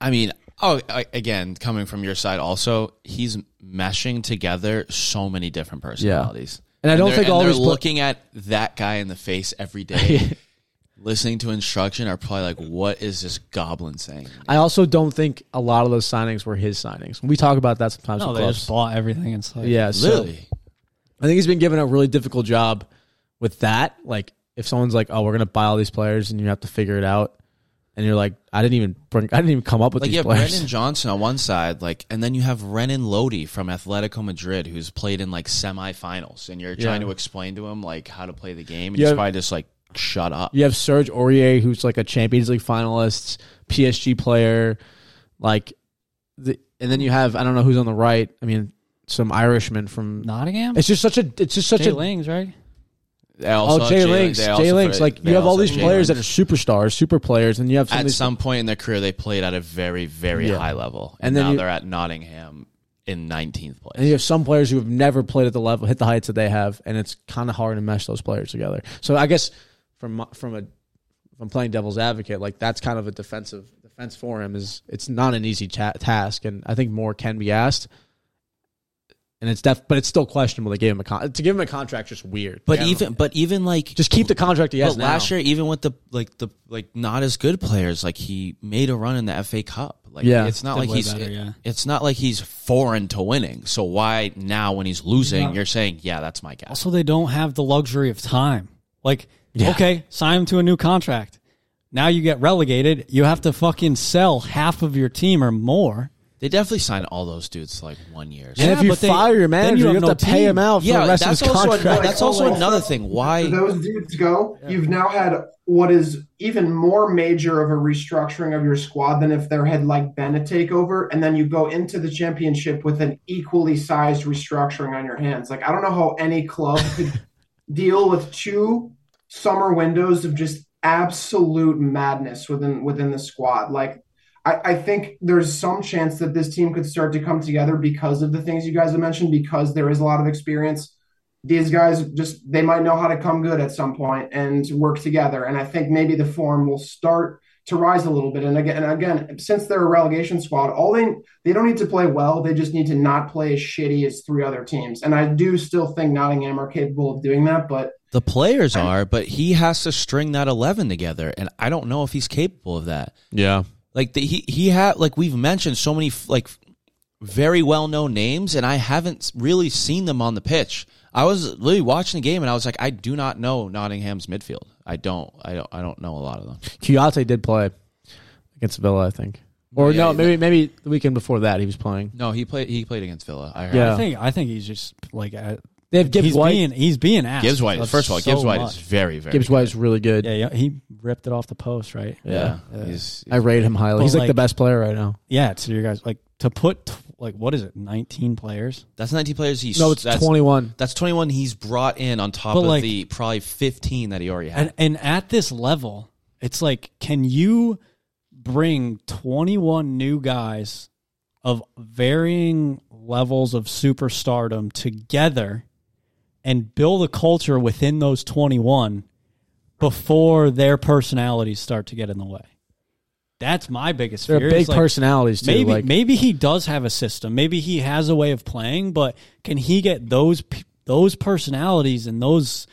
I mean, oh, I- again, coming from your side, also he's meshing together so many different personalities. Yeah. And I don't they're- think and all they're these pla- looking at that guy in the face every day, listening to instruction, are probably like, "What is this goblin saying?" I also don't think a lot of those signings were his signings. We talk about that sometimes. No, with they clubs. just bought everything inside. yeah, so Literally, I think he's been given a really difficult job with that. Like, if someone's like, "Oh, we're gonna buy all these players," and you have to figure it out, and you're like, I didn't even bring, I didn't even come up with Like these you have players. Brennan Johnson on one side, like, and then you have Renan Lodi from Atletico Madrid, who's played in like semifinals, and you're trying Yeah. to explain to him like how to play the game, and You he's have- probably just like, shut up. You have Serge Aurier, who's like a Champions League finalist, PSG player, like, the, and then you have I don't know who's on the right. I mean, some Irishman from. Nottingham. It's just such a. It's just such Jay a. Lings, right? Also Oh, Jay Links, Jay Links. Like you have all these Jay players that are superstars, super players, and you have some At some point in their career, they played at a very, very Yeah. high level, And and, then now you- they're at Nottingham in 19th place. And you have some players who have never played at the level, hit the heights that they have, and it's kind of hard to mesh those players together. So I guess from my- from a from playing devil's advocate, like that's kind of a defensive defense for him. Is it's not an easy ta- task, and I think more can be asked. And it's def, but it's still questionable to give him a con- to give him a contract. Just weird. but Like, even, but even like, just keep the contract he has but now. last year, even with the like the like not as good players, like he made a run in the FA Cup. Like, Yeah. it's not like he's better, yeah. it's not like he's foreign to winning. So why now when he's losing, you're saying, yeah, that's my guy. Also, they don't have the luxury of time. Like, Yeah. okay, sign him to a new contract. Now you get relegated. You have to fucking sell half of your team or more. They definitely signed all those dudes to like one year. and So- if you but they- fire your manager, you you have have, no to pay him out for yeah, the rest that's of his also contract. that's also another thing. Why those dudes go, you've now had what is even more major of a restructuring of your squad than if there had like been a takeover, and then you go into the championship with an equally sized restructuring on your hands. Like I don't know how any club could deal with two summer windows of just absolute madness within within the squad. Like I, I think there's some chance that this team could start to come together because of the things you guys have mentioned, because there is a lot of experience. These guys just they might know how to come good at some point and work together. And i think maybe the form will start to rise a little bit. And again and again since they're a relegation squad all they they don't need to play well. They just need to not play as shitty as three other teams. And i do still think nottingham are capable of doing that but the players are, but he has to string that eleven together, and I don't know if he's capable of that. yeah, Like the, he he had like we've mentioned so many like very well known names, and I haven't really seen them on the pitch. I was really watching the game, and I was like, I do not know Nottingham's midfield. I don't, I don't, I don't know a lot of them. Kouyaté did play against Villa, I think, or Yeah, no, he- maybe maybe the weekend before that he was playing. No, he played. He played against Villa. I heard. Yeah. I think I think he's just like They have Gibbs he's White. being he's being asked. Gibbs White. of First of all, so Gibbs White much. is very, very. Gibbs good. White is really good. Yeah, yeah, he ripped it off the post, right? Yeah, Yeah. He's, I rate him highly. But He's like, the best player right now. Yeah, to your guys like to put like what is it, nineteen players? that's 19 players. He's No, it's that's, twenty one. That's 21 he's brought in on top But, of like- the probably 15 that he already had. And and at this level, it's like, can you bring 21 new guys of varying levels of superstardom together and build a culture within those 21 before their personalities start to get in the way? That's my biggest They're fear. big like, personalities too. Maybe like maybe he does have a system. Maybe he has a way of playing, but can he get those those personalities and those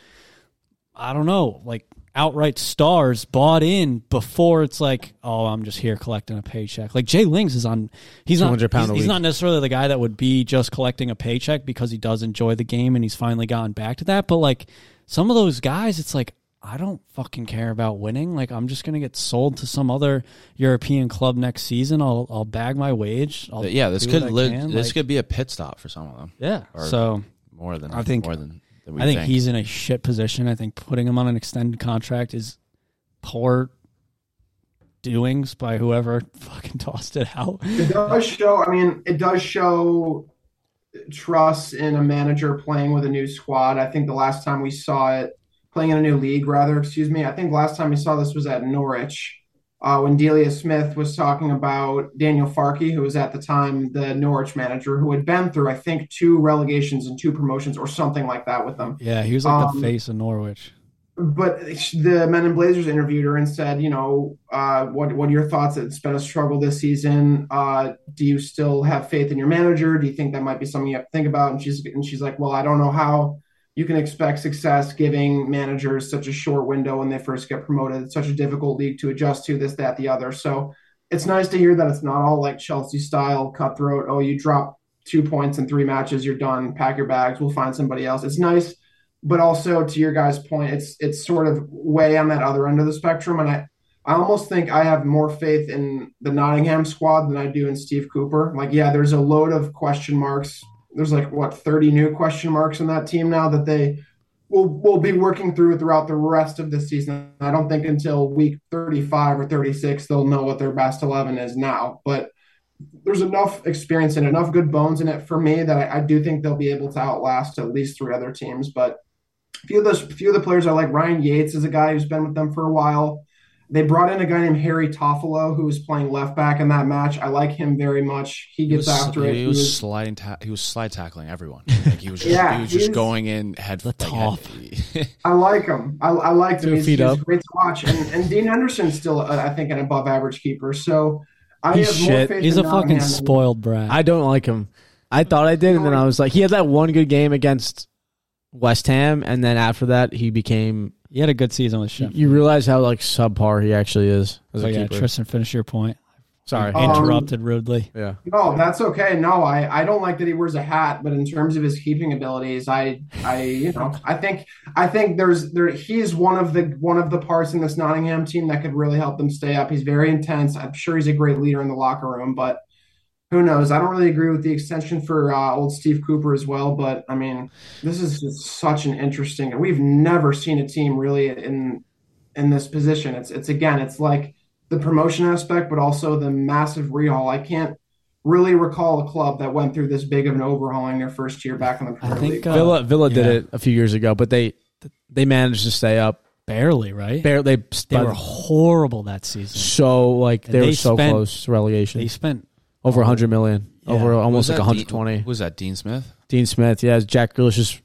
I don't know, like outright stars bought in before it's like, oh, I'm just here collecting a paycheck. Like Jay Lings is on he's not 200 he's, he's not necessarily the guy that would be just collecting a paycheck because he does enjoy the game and he's finally gotten back to that, but like some of those guys it's like I don't fucking care about winning. Like I'm just gonna get sold to some other European club next season. I'll I'll bag my wage. I'll yeah, this could li- this Like, could be a pit stop for some of them. yeah. So More than I think- more than, I think, he's in a shit position. I think putting him on an extended contract is poor doings by whoever fucking tossed it out. It does show. I mean, it does show trust in a manager playing with a new squad. I think the last time we saw it playing in a new league, rather, excuse me. I think last time we saw this was at Norwich uh, when Delia Smith was talking about Daniel Farke, who was at the time the Norwich manager, who had been through, I think, two relegations and two promotions or something like that with them. Yeah, he was like Um, the face of Norwich. but the Men in Blazers interviewed her and said, you know, uh, what what are your thoughts? It's been a struggle this season. Uh, do you still have faith in your manager? Do you think that might be something you have to think about? And she's and she's like, well, I don't know how you can expect success giving managers such a short window when they first get promoted. It's such a difficult league to adjust to. This, that, the other. So it's nice to hear that it's not all like Chelsea style cutthroat. Oh, you drop two points in three matches, you're done. Pack your bags. We'll find somebody else. It's nice but also to your guys' point, it's it's sort of way on that other end of the spectrum. And I I almost think I have more faith in the Nottingham squad than I do in Steve Cooper. Like, yeah, there's a load of question marks. There's like what 30 new question marks in that team now that they will will be working through throughout the rest of the season. I don't think until week 35 or 36 they'll know what their best 11 is now, but there's enough experience and enough good bones in it for me that I, I do think they'll be able to outlast at least three other teams. But a few of those few of the players I like Ryan Yates is a guy who's been with them for a while. They brought in a guy named Harry Toffolo who was playing left back in that match. I like him very much. He He gets was, after it. he He was was- sliding. Ta- he was slide tackling everyone. Like he was just, Yeah, he was just going in head. The top. head- I like him. I, I liked him. Two He's, feet he's up. great to watch. And, and Dean Henderson's still, uh, I think, an above average keeper. So I He's have shit. more faith He's a in fucking Nottingham than- spoiled brat. I don't like him. I thought I did, and then I was like, he had that one good game against West Ham, and then after that, he became. He had a good season with You, Sheffield. you realize how like subpar he actually is as So a yeah, keeper. Tristan, finish your point. Sorry. Um, Interrupted rudely. yeah. No, that's okay. No, I, I don't like that he wears a hat, but in terms of his keeping abilities, I I you know I think I think there's there he's one of the one of the parts in this Nottingham team that could really help them stay up. He's very intense. I'm sure he's a great leader in the locker room, but who knows? I don't really agree with the extension for uh, old Steve Cooper as well. But I mean, this is just such an interesting. We've never seen a team really in in this position. It's it's again, it's like the promotion aspect, but also the massive rehaul. I can't really recall a club that went through this big of an overhauling their first year back in the Premier think, League. uh, Villa Villa did it a few years ago, but they they managed to stay up. Barely, right? Barely, they they were horrible that season. so like they, They were so spent- close to relegation. They spent over 100 million, Yeah. over almost like that 120. Dean, was that Dean Smith? Dean Smith, yeah, it's Jack Grealish's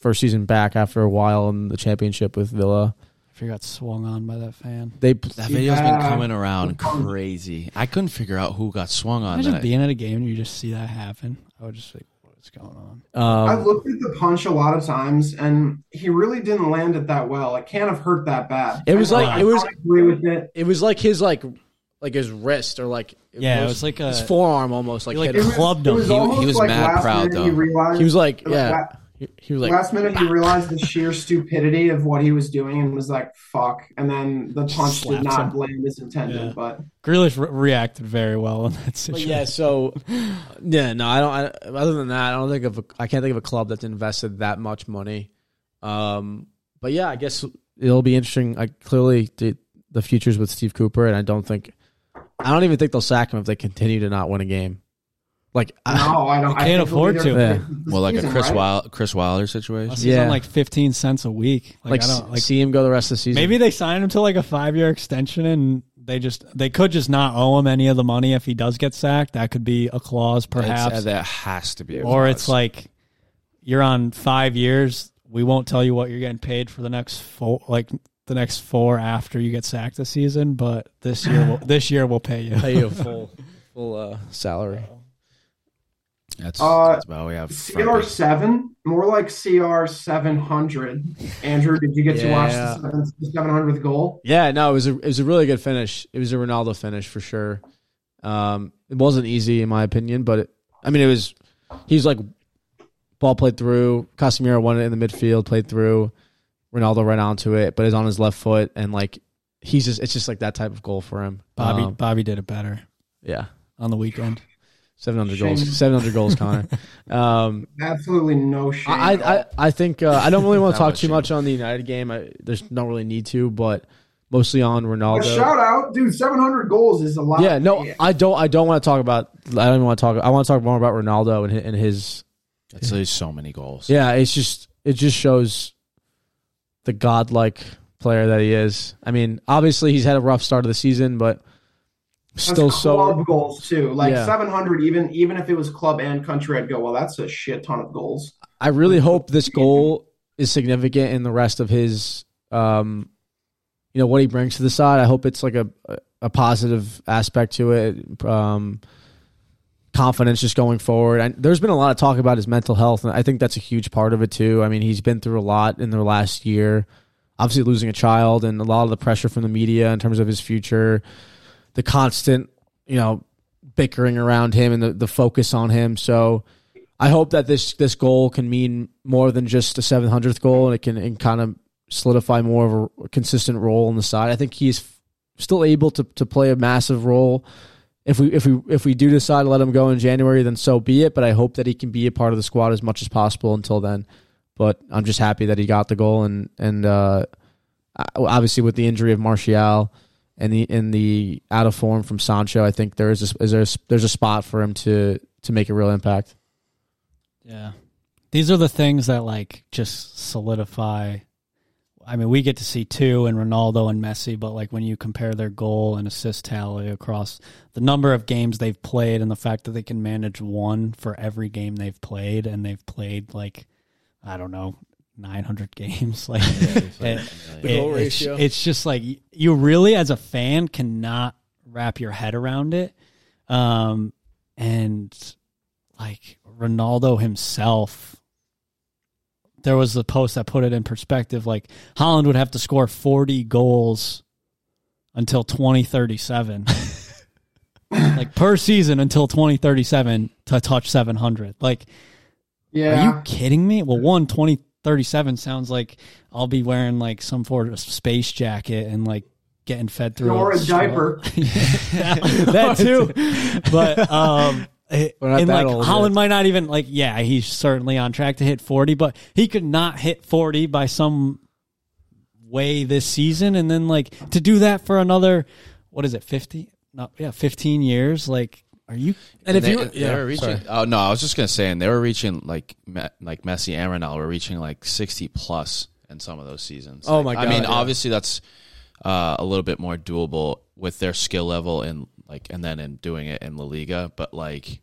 first season back after a while in the championship with Villa. I got swung on by that fan. They That video's been coming around crazy. I couldn't figure out who got swung on. Imagine That. being at a game and you just see that happen. I would just like, what's going on? I um, looked at the punch a lot of times, and he really didn't land it that well. It can't have hurt that bad. It was I- like- I it was- don't agree with it. it was like his like like his wrist or like Yeah, it was like a- his forearm almost like, like, hit It him. Clubbed him. was He- he was like mad last proud, minute He though. realized he was like like yeah that- he, he was like last minute he realized the sheer stupidity of what he was doing and was like, "Fuck!" And then the punch did Slaps not him. land as intended. Yeah. But Grealish re- reacted very well in that But situation. yeah, so yeah, no, I don't. I, other than that, I don't think of. A, I can't think of a club that's invested that much money. Um, but yeah, I guess it'll be interesting. I clearly the, the futures with Steve Cooper, and I don't think. I don't even think they'll sack him if they continue to not win a game. Like, I, no, I don't. I can't afford to. Yeah. Well, like a Chris right? Wild, Chris Wilder situation. Plus, Yeah. he's on like 15 cents a week. Like, like, I don't, like see him go the rest of the season. maybe they sign him to like a five year extension and they just they could just not owe him any of the money if he does get sacked. That could be a clause, perhaps. uh, that has to be. A or it's like you're on five years. We won't tell you what you're getting paid for the next four, like the next four after you get sacked this season. But this year, we'll, this year we'll pay you. pay you a full full uh, salary. that's, Uh, that's about we have. CR page. seven, more like CR seven hundred. Andrew, did you get to watch Yeah. the seven hundredth goal? Yeah, no, it was a it was a really good finish. It was a Ronaldo finish for sure. Um, it wasn't easy in my opinion, but it, I mean, it was. He was like ball played through. Casemiro won it in the midfield, played through. Ronaldo ran onto it, but it's on his left foot, and like he's just it's just like that type of goal for him. Bobby Um, Bobby did it better yeah, on the weekend. seven hundred goals, seven hundred goals, Connor. Um, Absolutely no shame. I I, I think uh, I don't really want to talk too shame. much on the United game. I, there's no really need to, but mostly on A Ronaldo. shout out, dude! Seven hundred goals is a lot. Yeah, no, I don't. I don't want to talk about. I don't even want to talk. I want to talk more about Ronaldo and his, and his. That's there's so many goals. Yeah, it's just it just shows the godlike player that he is. I mean, obviously he's had a rough start of the season, but still club so. goals too. Like Yeah. seven hundred, even even if it was club and country, I'd go. Well, that's a shit ton of goals. I really hope this goal is significant in the rest of his. Um, you know what he brings to the side. I hope it's like a a positive aspect to it. Um, confidence just going forward. And there's been a lot of talk about his mental health, and I think that's a huge part of it too. I mean, he's been through a lot in the last year. Obviously, losing a child and a lot of the pressure from the media in terms of his future, the constant, you know, bickering around him and the, the focus on him. So, I hope that this this goal can mean more than just a 700th goal, and it can and kind of solidify more of a consistent role on the side. I think he's still able to to play a massive role. If we if we if we do decide to let him go in January, then so be it. But I hope that he can be a part of the squad as much as possible until then. But I'm just happy that he got the goal and and uh, obviously with the injury of Martial and the in the out of form from Sancho, I think there is a, is there a, there's a spot for him to to make a real impact. Yeah. These are the things that like just solidify I mean, we get to see two and Ronaldo and Messi, but like when you compare their goal and assist tally across the number of games they've played and the fact that they can manage one for every game they've played and they've played like I don't know, 900 games like it, The goal it- it's, ratio. it's just like you really as a fan cannot wrap your head around it um and like Ronaldo himself there was a post that put it in perspective like Haaland would have to score 40 goals until 2037 like per season until 2037 to touch 700 like Yeah. are you kidding me? Well, one, one twenty thirty seven sounds like I'll be wearing like some sort of space jacket and like getting fed through or a straw. diaper. that too. But um, it- We're not and that like old Haaland yet. might not even like. Yeah, he's certainly on track to hit forty, but he could not hit forty by some way this season, and then like to do that for another what is it fifty? No, yeah, fifteen years. Like, are you? And if they, you they were reaching, oh no, I was just gonna say, and they were reaching like like Messi and Ronaldo were reaching like sixty plus in some of those seasons. Oh Like, my I mean, yeah. obviously that's uh, a little bit more doable with their skill level and like, and then in doing it in La Liga, but like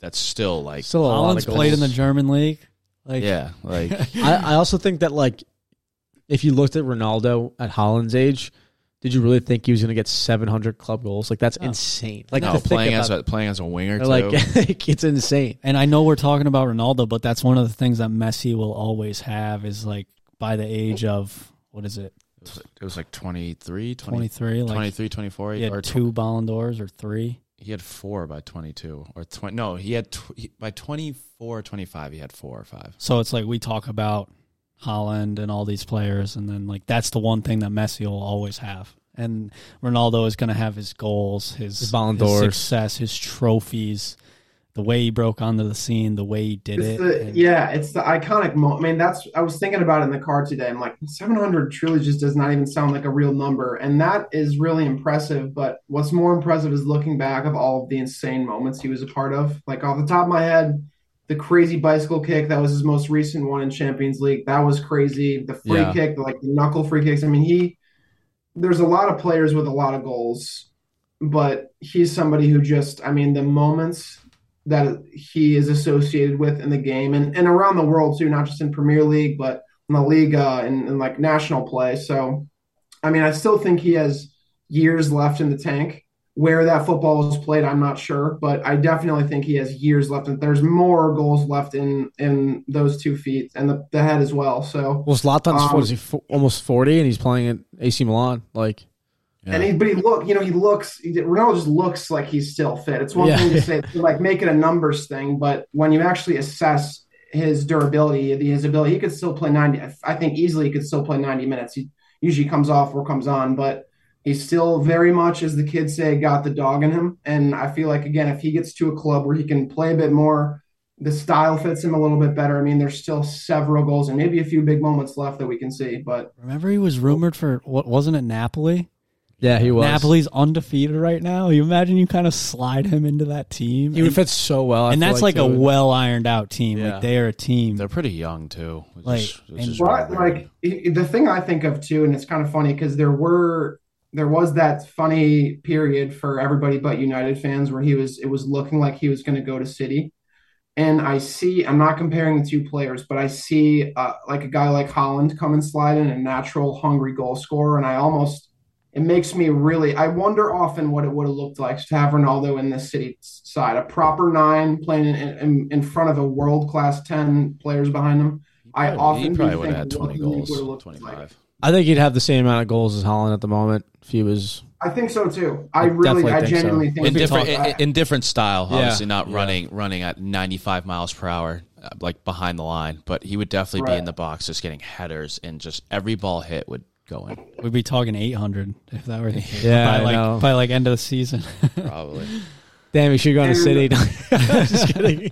that's still like, still a lot Haaland's of goals. played in the German league. Like, yeah, like I, I also think that like if you looked at Ronaldo at Haaland's age, did you really think he was going to get 700 club goals? Like that's insane. Like no, to think playing as about- a playing as a winger too. like it's insane. And I know we're talking about Ronaldo, but that's one of the things that Messi will always have is like by the age of what is it, it, was, it was like 23, 20, twenty three? Like 23, 24, he had or tw- two Ballon d'Ors or three. he had four by 22 or 20 no he had tw- he, by 24 25 he had four or five So it's like we talk about Haaland and all these players, and then like that's the one thing that Messi will always have. And Ronaldo is going to have his goals, his, His Ballon his d'Ors. success, his trophies, the way he broke onto the scene, the way he did It's it. the, and- yeah, it's the iconic moment. I mean, that's I was thinking about it in the car today. I'm like, 700 truly just does not even sound like a real number, and that is really impressive. But what's more impressive is looking back of all of the insane moments he was a part of. Like off the top of my head, the crazy bicycle kick that was his most recent one in Champions League. That was crazy. The free Yeah. kick, like the knuckle free kicks. I mean, he. There's a lot of players with a lot of goals, but he's somebody who just. I mean, the moments that he is associated with in the game and, and around the world too, not just in Premier League, but in the Liga and, and like national play. So, I mean, I still think he has years left in the tank. Where that football is played, I'm not sure, but I definitely think he has years left, and there's more goals left in in those two feet and the, the head as well. So, Well, Zlatan's Um, what is he fo- almost 40 and he's playing at AC Milan. Like yeah. And he, but he look, you know, he looks. He, Ronaldo just looks like he's still fit. It's one Yeah. thing to say, like make it a numbers thing, but when you actually assess his durability, his ability, he could still play ninety. I think easily he could still play ninety minutes. He usually comes off or comes on, but he's still very much, as the kids say, got the dog in him. And I feel like again, if he gets to a club where he can play a bit more, the style fits him a little bit better. I mean, there's still several goals and maybe a few big moments left that we can see, but Remember, he was rumored for what wasn't it Napoli? Yeah, he was. Napoli's undefeated right now. You imagine you kind of slide him into that team, he would and, fit so well. I and that's like, a well ironed out team. Yeah. Like they are a team. they're pretty young too which Like, is, which and- is But really like the thing I think of too, and it's kind of funny because there were there was that funny period for everybody but United fans where he was it was looking like he was going to go to City, and I see I'm not comparing the two players, but I see uh, like a guy like Haaland come and slide in a natural hungry goal scorer, and I almost it makes me really I wonder often what it would have looked like to have Ronaldo in this City side, a proper nine playing in, in, in front of a world class ten players behind him. I Probably- often he probably would have had 20 goals 25 like. I think he'd have the same amount of goals as Haaland at the moment if he was. I think so too. I I really, definitely I think so. genuinely think in different talk in, in different style Yeah. obviously not Yeah. running running at 95 miles per hour uh, like behind the line but he would definitely be in the box just getting headers and just every ball hit would going. We'd be talking 800 if that were the case. Yeah, by I like know. by like end of the season. Probably. Damn, you should go to City. And- Just kidding.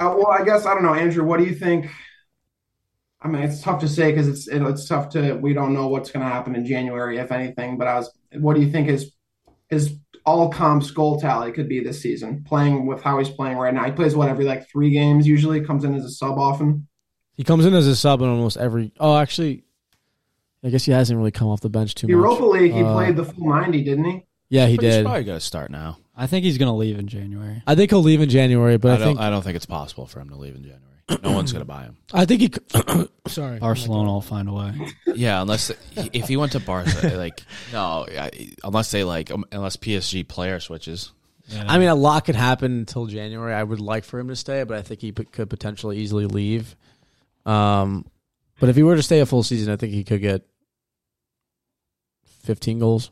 Uh, well, I guess I don't know, Andrew. What do you think? I mean, it's tough to say because it's it, it's tough to we don't know what's going to happen in January, if anything. But I was, what do you think is his all comps goal tally could be this season? Playing with how he's playing right now, he plays what every like three games usually. Comes in as a sub often. He comes in as a sub in almost every. Oh, actually, I guess he hasn't really come off the bench too much. Europa League, he Uh, played the full ninety, didn't he? Yeah, he But he's did. probably going to start now. I think he's gonna leave in January. I think he'll leave in January, but I, I, don't. think I don't think it's possible for him to leave in January. No one's going to buy him. I think he. Sorry, Barcelona will find a way. Yeah, unless if he went to Barca, like no, unless they like um, unless PSG player switches. Yeah. I mean, a lot could happen until January. I would like for him to stay, but I think he p- could potentially easily leave. Um, but if he were to stay a full season, I think he could get fifteen goals.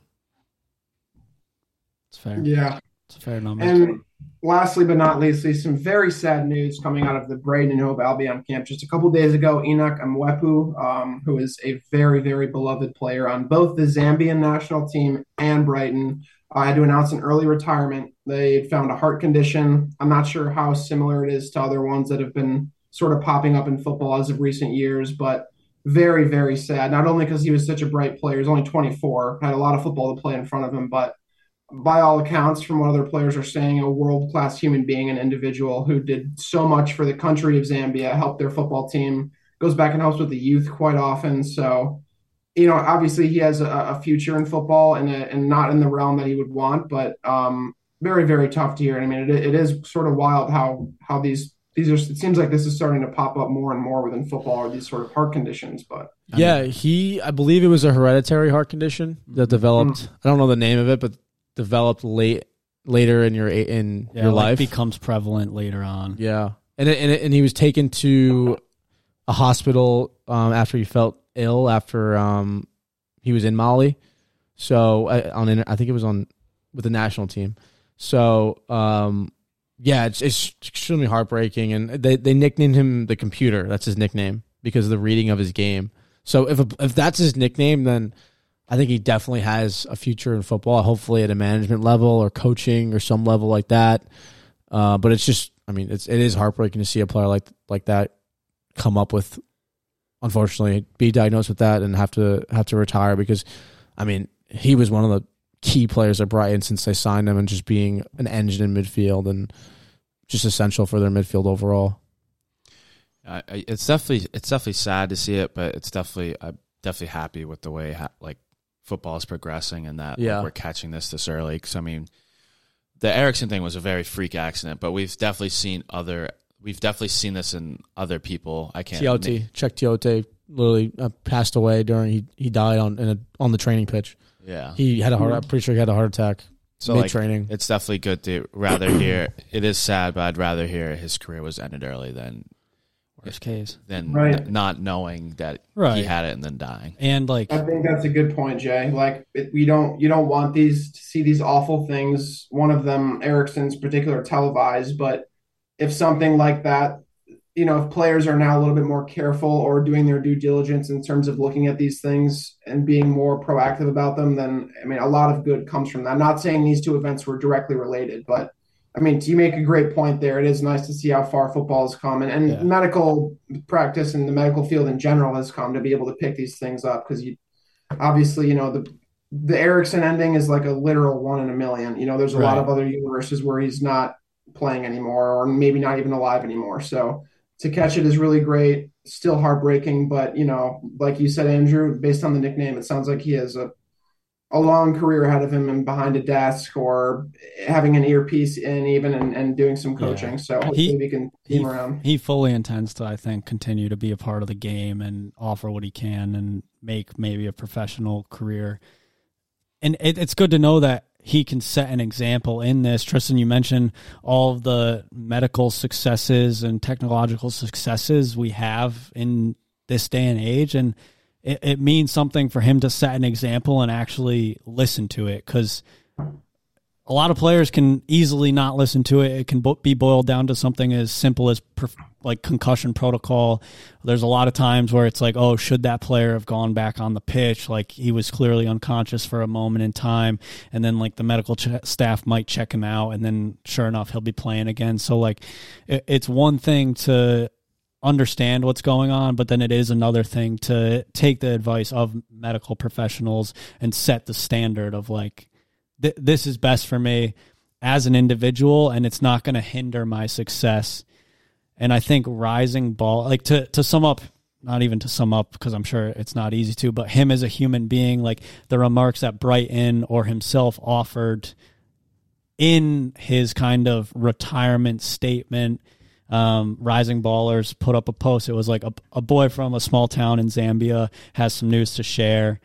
it's fair. Yeah. It's a fair number. And lastly, but not leastly, some very sad news coming out of the Brighton and Hove Albion camp. Just a couple days ago, Enoch Mwepu, um, who is a very, very beloved player on both the Zambian national team and Brighton, uh, had to announce an early retirement. They found a heart condition. I'm not sure how similar it is to other ones that have been sort of popping up in football as of recent years, but very, very sad. Not only because he was such a bright player, he's only 24, had a lot of football to play in front of him, but by all accounts, from what other players are saying, a world class human being, an individual who did so much for the country of Zambia, helped their football team, goes back and helps with the youth quite often. So, you know, obviously he has a, a future in football and, a, and not in the realm that he would want, but um, very, very tough to hear. I mean, it, it is sort of wild how how these these are. It seems like this is starting to pop up more and more within football, or these sort of heart conditions. But Yeah, he. I believe it was a hereditary heart condition that developed. I don't know the name of it, but developed late later in your in yeah, your like life. becomes prevalent later on. Yeah, and it, and it, and he was taken to a hospital um, after he felt ill after um, he was in Mali. So uh, on I think it was on with the national team. So um, yeah, it's, it's extremely heartbreaking, and they they nicknamed him the computer. That's his nickname because of the reading of his game. So if if that's his nickname, then I think he definitely has a future in football. Hopefully at a management level or coaching or some level like that. Uh, but it's just, I mean, it's it is heartbreaking to see a player like like that come up with, unfortunately, be diagnosed with that and have to have to retire because, I mean, he was one of the key players at Brighton since they signed him and just being an engine in midfield and just essential for their midfield overall. It's definitely it's definitely sad to see it, but it's definitely I'm definitely happy with the way ha- like football is progressing and that like, we're catching this this early. Because I mean, the Eriksen thing was a very freak accident, but we've definitely seen other we've definitely seen this in other people. I can't Tiote, Cheick Tiote, literally uh, passed away during he he died on in a, on the training pitch. Yeah. He had a heart. I'm pretty sure he had a heart attack So mid like, training. it's definitely good to rather hear. It is sad, but I'd rather hear his career was ended early than Worst case. than Right. n- not knowing that he had it and then dying. And like I think that's a good point, Jay. Like it, we don't you don't want these to see these awful things. One of them, Eriksen's particular, televised. But if something like that, you know, if players are now a little bit more careful or doing their due diligence in terms of looking at these things and being more proactive about them, then I mean, a lot of good comes from that. I'm not saying these two events were directly related, but I mean, you make a great point there. It is nice to see how far football has come, and, and Yeah. medical practice and the medical field in general has come to be able to pick these things up because you obviously, you know, the the Eriksen ending is like a literal one in a million. You know, there's a lot of other universes where he's not playing anymore or maybe not even alive anymore. So to catch it is really great. Still heartbreaking, but you know, like you said, Andrew, based on the nickname, it sounds like he has a a long career ahead of him and behind a desk or having an earpiece in even and, and doing some coaching. So hopefully He- we can he, team around. he fully intends to, I think, continue to be a part of the game and offer what he can and make maybe a professional career. And it, it's good to know that he can set an example in this. Tristan, you mentioned all of the medical successes and technological successes we have in this day and age. And it, it means something for him to set an example and actually listen to it because a lot of players can easily not listen to it. It can be boiled down to something as simple as perf- like concussion protocol. There's a lot of times where it's like, oh, should that player have gone back on the pitch? Like he was clearly unconscious for a moment in time, and then like the medical ch- staff might check him out, and then sure enough, he'll be playing again. So like, it, it's one thing to understand what's going on, but then it is another thing to take the advice of medical professionals and set the standard of like, th- this is best for me as an individual, and it's not going to hinder my success. And I think rising ball, like to to sum up, not even to sum up because I'm sure it's not easy to, but him as a human being, like the remarks that Brighton or himself offered in his kind of retirement statement um, Rising Ballers put up a post. It was like a, a boy from a small town in Zambia has some news to share.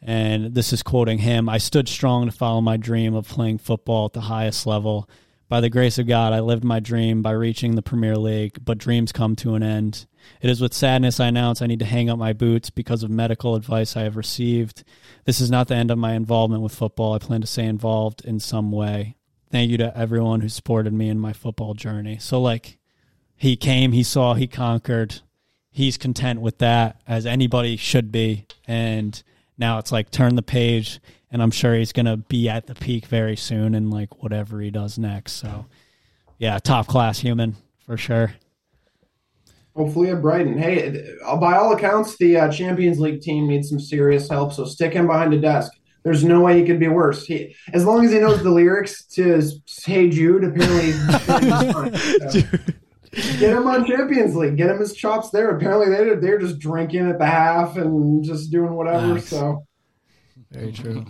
And this is quoting him I stood strong to follow my dream of playing football at the highest level. By the grace of God, I lived my dream by reaching the Premier League, but dreams come to an end. It is with sadness I announce I need to hang up my boots because of medical advice I have received. This is not the end of my involvement with football. I plan to stay involved in some way. Thank you to everyone who supported me in my football journey. So, like, he came, he saw, he conquered. He's content with that, as anybody should be. And now it's like turn the page, and I'm sure he's going to be at the peak very soon and like whatever he does next. So, yeah, top class human for sure. Hopefully at Brighton. Hey, uh, by all accounts, the uh, Champions League team needs some serious help. So stick him behind a desk. There's no way he could be worse. He, as long as he knows the lyrics to his "Hey Jude," apparently fine. So, get him on Champions League. Get him his chops there. Apparently they they're just drinking at the half and just doing whatever. Nice. So, Very true.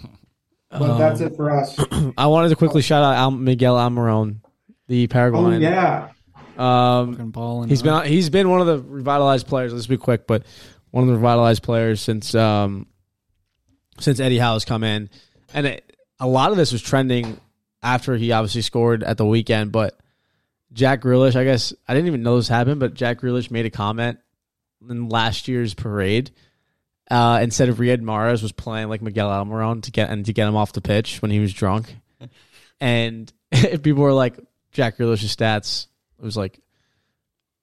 but that's it for us. I wanted to quickly shout out Al- Miguel Almiron, the Paraguayan. Oh Paraguayan. yeah, Um, Fucking balling he's out. been he's been one of the revitalized players. Let's be quick, but one of the revitalized players since um, since Eddie Howe has come in, and it, a lot of this was trending after he obviously scored at the weekend. But Jack Grealish, I guess I didn't even know this happened, but Jack Grealish made a comment in last year's parade. Uh, instead of Riyad Mahrez was playing like Miguel Almiron to get and to get him off the pitch when he was drunk, and if people were like Jack Grealish's stats. It was like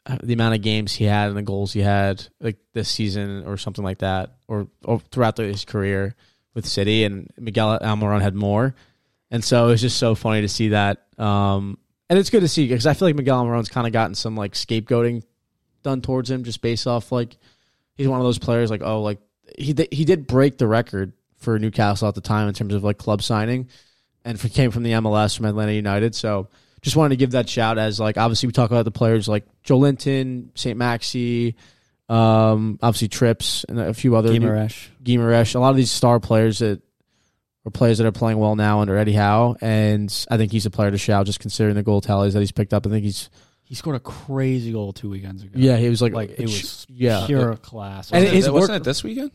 uh, the amount of games he had and the goals he had like this season or something like that, or, or throughout the, his career with City. And Miguel Almiron had more, and so it was just so funny to see that. Um, and it's good to see because I feel like Miguel Almiron's kind of gotten some like scapegoating done towards him just based off like he's one of those players like oh like he di- he did break the record for Newcastle at the time in terms of like club signing, and f- came from the MLS from Atlanta United. So just wanted to give that shout as like obviously we talk about the players like Joelinton, St. Maxi, um, obviously Trips and a few other Guimaraes. Guimaraes, a lot of these star players that are players that are playing well now under Eddie Howe, and I think he's a player to shout just considering the goal tallies that he's picked up. I think he's He scored a crazy goal two weekends ago. yeah he was like like it was yeah pure class. And Wasn't, his it, wasn't it this weekend?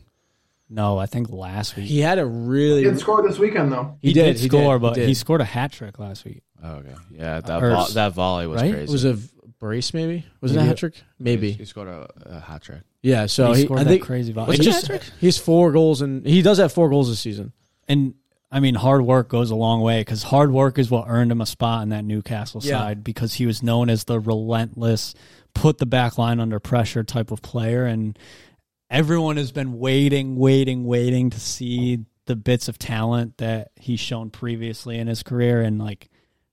no, I think last week he had a he really didn't score this weekend though. he, he did, did, he score, did, but he he, scored a hat trick last week. Oh, okay. Yeah, that Or- vo- that volley was right? crazy. it was a brace maybe was it a hat trick maybe He scored a, a hat trick. yeah so he he, scored I that think crazy volley. was It it just- just he has four goals and he does have four goals this season and I mean, hard work goes a long way because hard work is what earned him a spot in that Newcastle Yeah. side because he was known as the relentless, put the back line under pressure type of player. And everyone has been waiting, waiting, waiting to see the bits of talent that he's shown previously in his career. And like,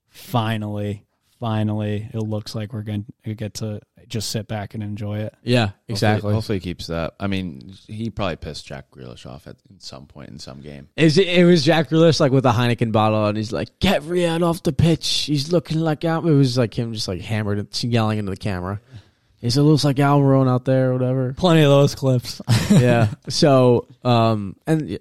finally, finally, it looks like we're going to get to just sit back and enjoy it. yeah Hopefully, hopefully he keeps that. I mean, he probably pissed Jack Grealish off at some point in some game. Is it, it was Jack Grealish like with a Heineken bottle, and he's like, "Get Riyad off the pitch. He's looking like out." It was like him just like hammered and yelling into the camera. He said, "Looks like Almiron out there, or whatever." Plenty of those clips. yeah. So, um, and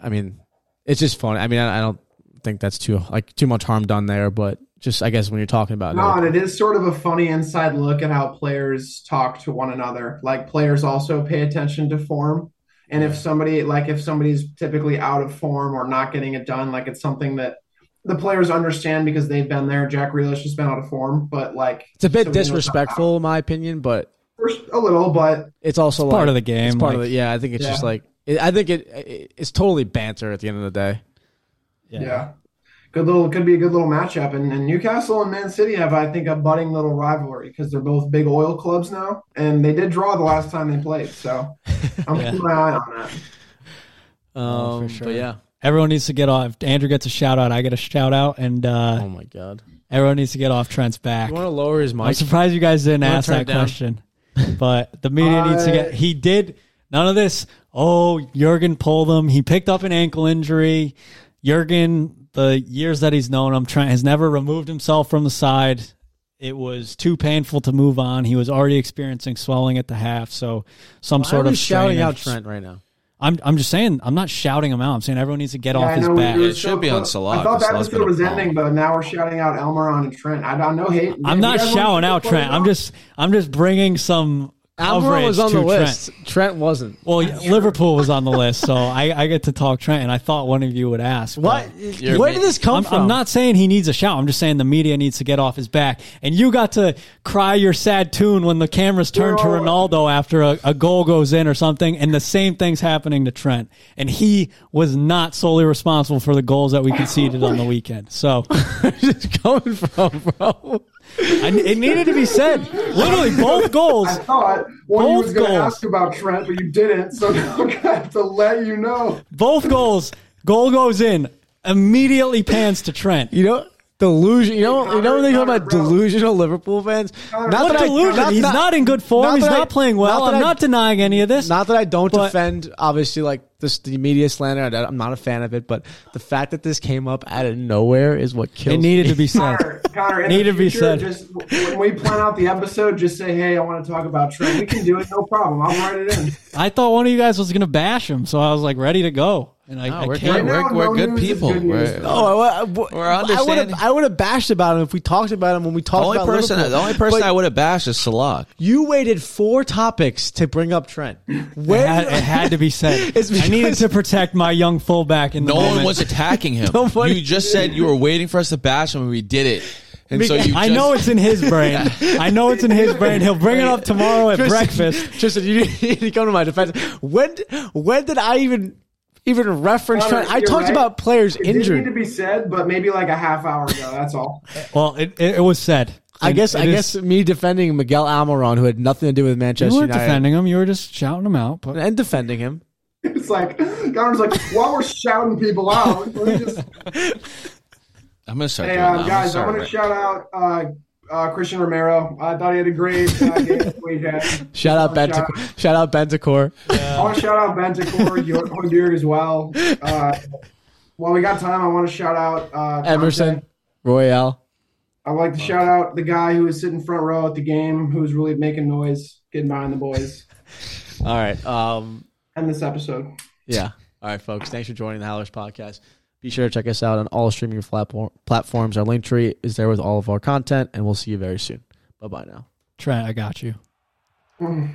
I mean, it's just funny. I mean, I, I don't think that's too like too much harm done there, but just I guess when you're talking about No, it, and it is sort of a funny inside look at how players talk to one another. Like players also pay attention to form. And if somebody like if somebody's typically out of form or not getting it done, like it's something that the players understand because they've been there. Jack Grealish has been out of form, but like it's a bit so disrespectful in my opinion, but a little, but it's also It's part of the game, It's part of like- it. Yeah, I think it's Yeah. just like it, I think it, it it's totally banter at the end of the day. yeah. Good little could be a good little matchup. And, and Newcastle and Man City have, I think, a budding little rivalry because they're both big oil clubs now, and they did draw the last time they played. So I'm Yeah. keeping my eye on that. Oh, for Um, sure. But yeah. Everyone needs to get off. Andrew gets a shout out. I get a shout out, and uh, Oh my god. everyone needs to get off Trent's back. You want to lower his mic? I'm surprised you guys didn't wanna ask that question. But the media needs to get. He did none of this. Oh, Jurgen pulled him. He picked up an ankle injury. Jurgen, the years that he's known him, Trent has never removed himself from the side. It was too painful to move on. He was already experiencing swelling at the half, so some Why sort are of we shouting out Trent right now. I'm I'm just saying. I'm not shouting him out. I'm saying everyone needs to get Yeah, off his know back. It should be on close. Salah, I thought the 'cause Salah's episode was bomb. ending, but now we're shouting out Almiron and Trent. I don't know hate. I'm not guys shouting out Trent. I'm just I'm just bringing some Alvaro was on the Trent. list. Trent wasn't. Well, Liverpool was on the list, so I, I get to talk Trent, and I thought one of you would ask. What? Where did this come I'm, from? I'm not saying he needs a shout. I'm just saying the media needs to get off his back. And you got to cry your sad tune when the cameras turn to Ronaldo after a, a goal goes in or something, and the same thing's happening to Trent. And he was not solely responsible for the goals that we conceded on the weekend. So just coming from, bro. I, it needed to be said. Literally, both goals. I thought one you was going to ask about Trent, but you didn't. So now I'm going to have to let you know. Both goals. Goal goes in. Immediately pans to Trent. You know, delusion. You know, you know when they talk about bro. delusional Liverpool fans. Connor, Not What that I- delusion? He's not, in good form. not He's I- not playing well. not I'm I- not denying any of this. Not that I don't But- defend, obviously, like this the media slander. I- I'm not a fan of it, but the fact that this came up out of nowhere is what killed. it needed me. to be said. Connor, Connor, in Need the to be said. Just when we plan out the episode, just say, "Hey, I want to talk about Trent." We can do it, no problem. I'll write it in. I thought one of you guys was going to bash him, so I was like ready to go. And I, No, I we're can't. good. Right We're, no we're good people. good We're- though. Oh, I, I, would We're have. understanding. I would have bashed about him if we talked about him when we talked the only about person, Liverpool. the only person But I would have bashed is Salah. You waited four topics to bring up Trent. It Where had, it had to be said. I needed to protect my young fullback in the No moment. one was attacking him. Nobody- You just said you were waiting for us to bash him, and we did it. And so you. I just- know it's in his brain. I know it's in his brain. He'll bring it up tomorrow at breakfast. Tristan, you need to come to my defense. When when did I even even reference Connor, Trent? I talked right. about players It didn't need injured. to be said, but maybe like a half hour ago. That's all. Well, it, it, it was said. I And guess I is- guess me defending Miguel Almiron, who had nothing to do with Manchester. you Manchester weren't United, defending him. You were just shouting him out. But and defending him. It's like Connor's like, while we're shouting people out, let me just I'm gonna start Hey, doing uh, guys, I want to shout out uh, uh, Cristian Romero. I thought he had a great uh, game. Shout out Shout- Bentancur. Shout out Bentancur. I want to shout out Bentancur, Hojbjerg as well. Uh, while we got time, I want to shout out uh, Emerson, Royal. I'd like to shout out the guy who was sitting front row at the game, who was really making noise, getting behind the boys. All right. Um. End this episode. Yeah. All right, folks. Thanks for joining the Howlers podcast. Be sure to check us out on all streaming platforms. Our link tree is there with all of our content, and we'll see you very soon. Bye bye now. Trent, I got you. Mm.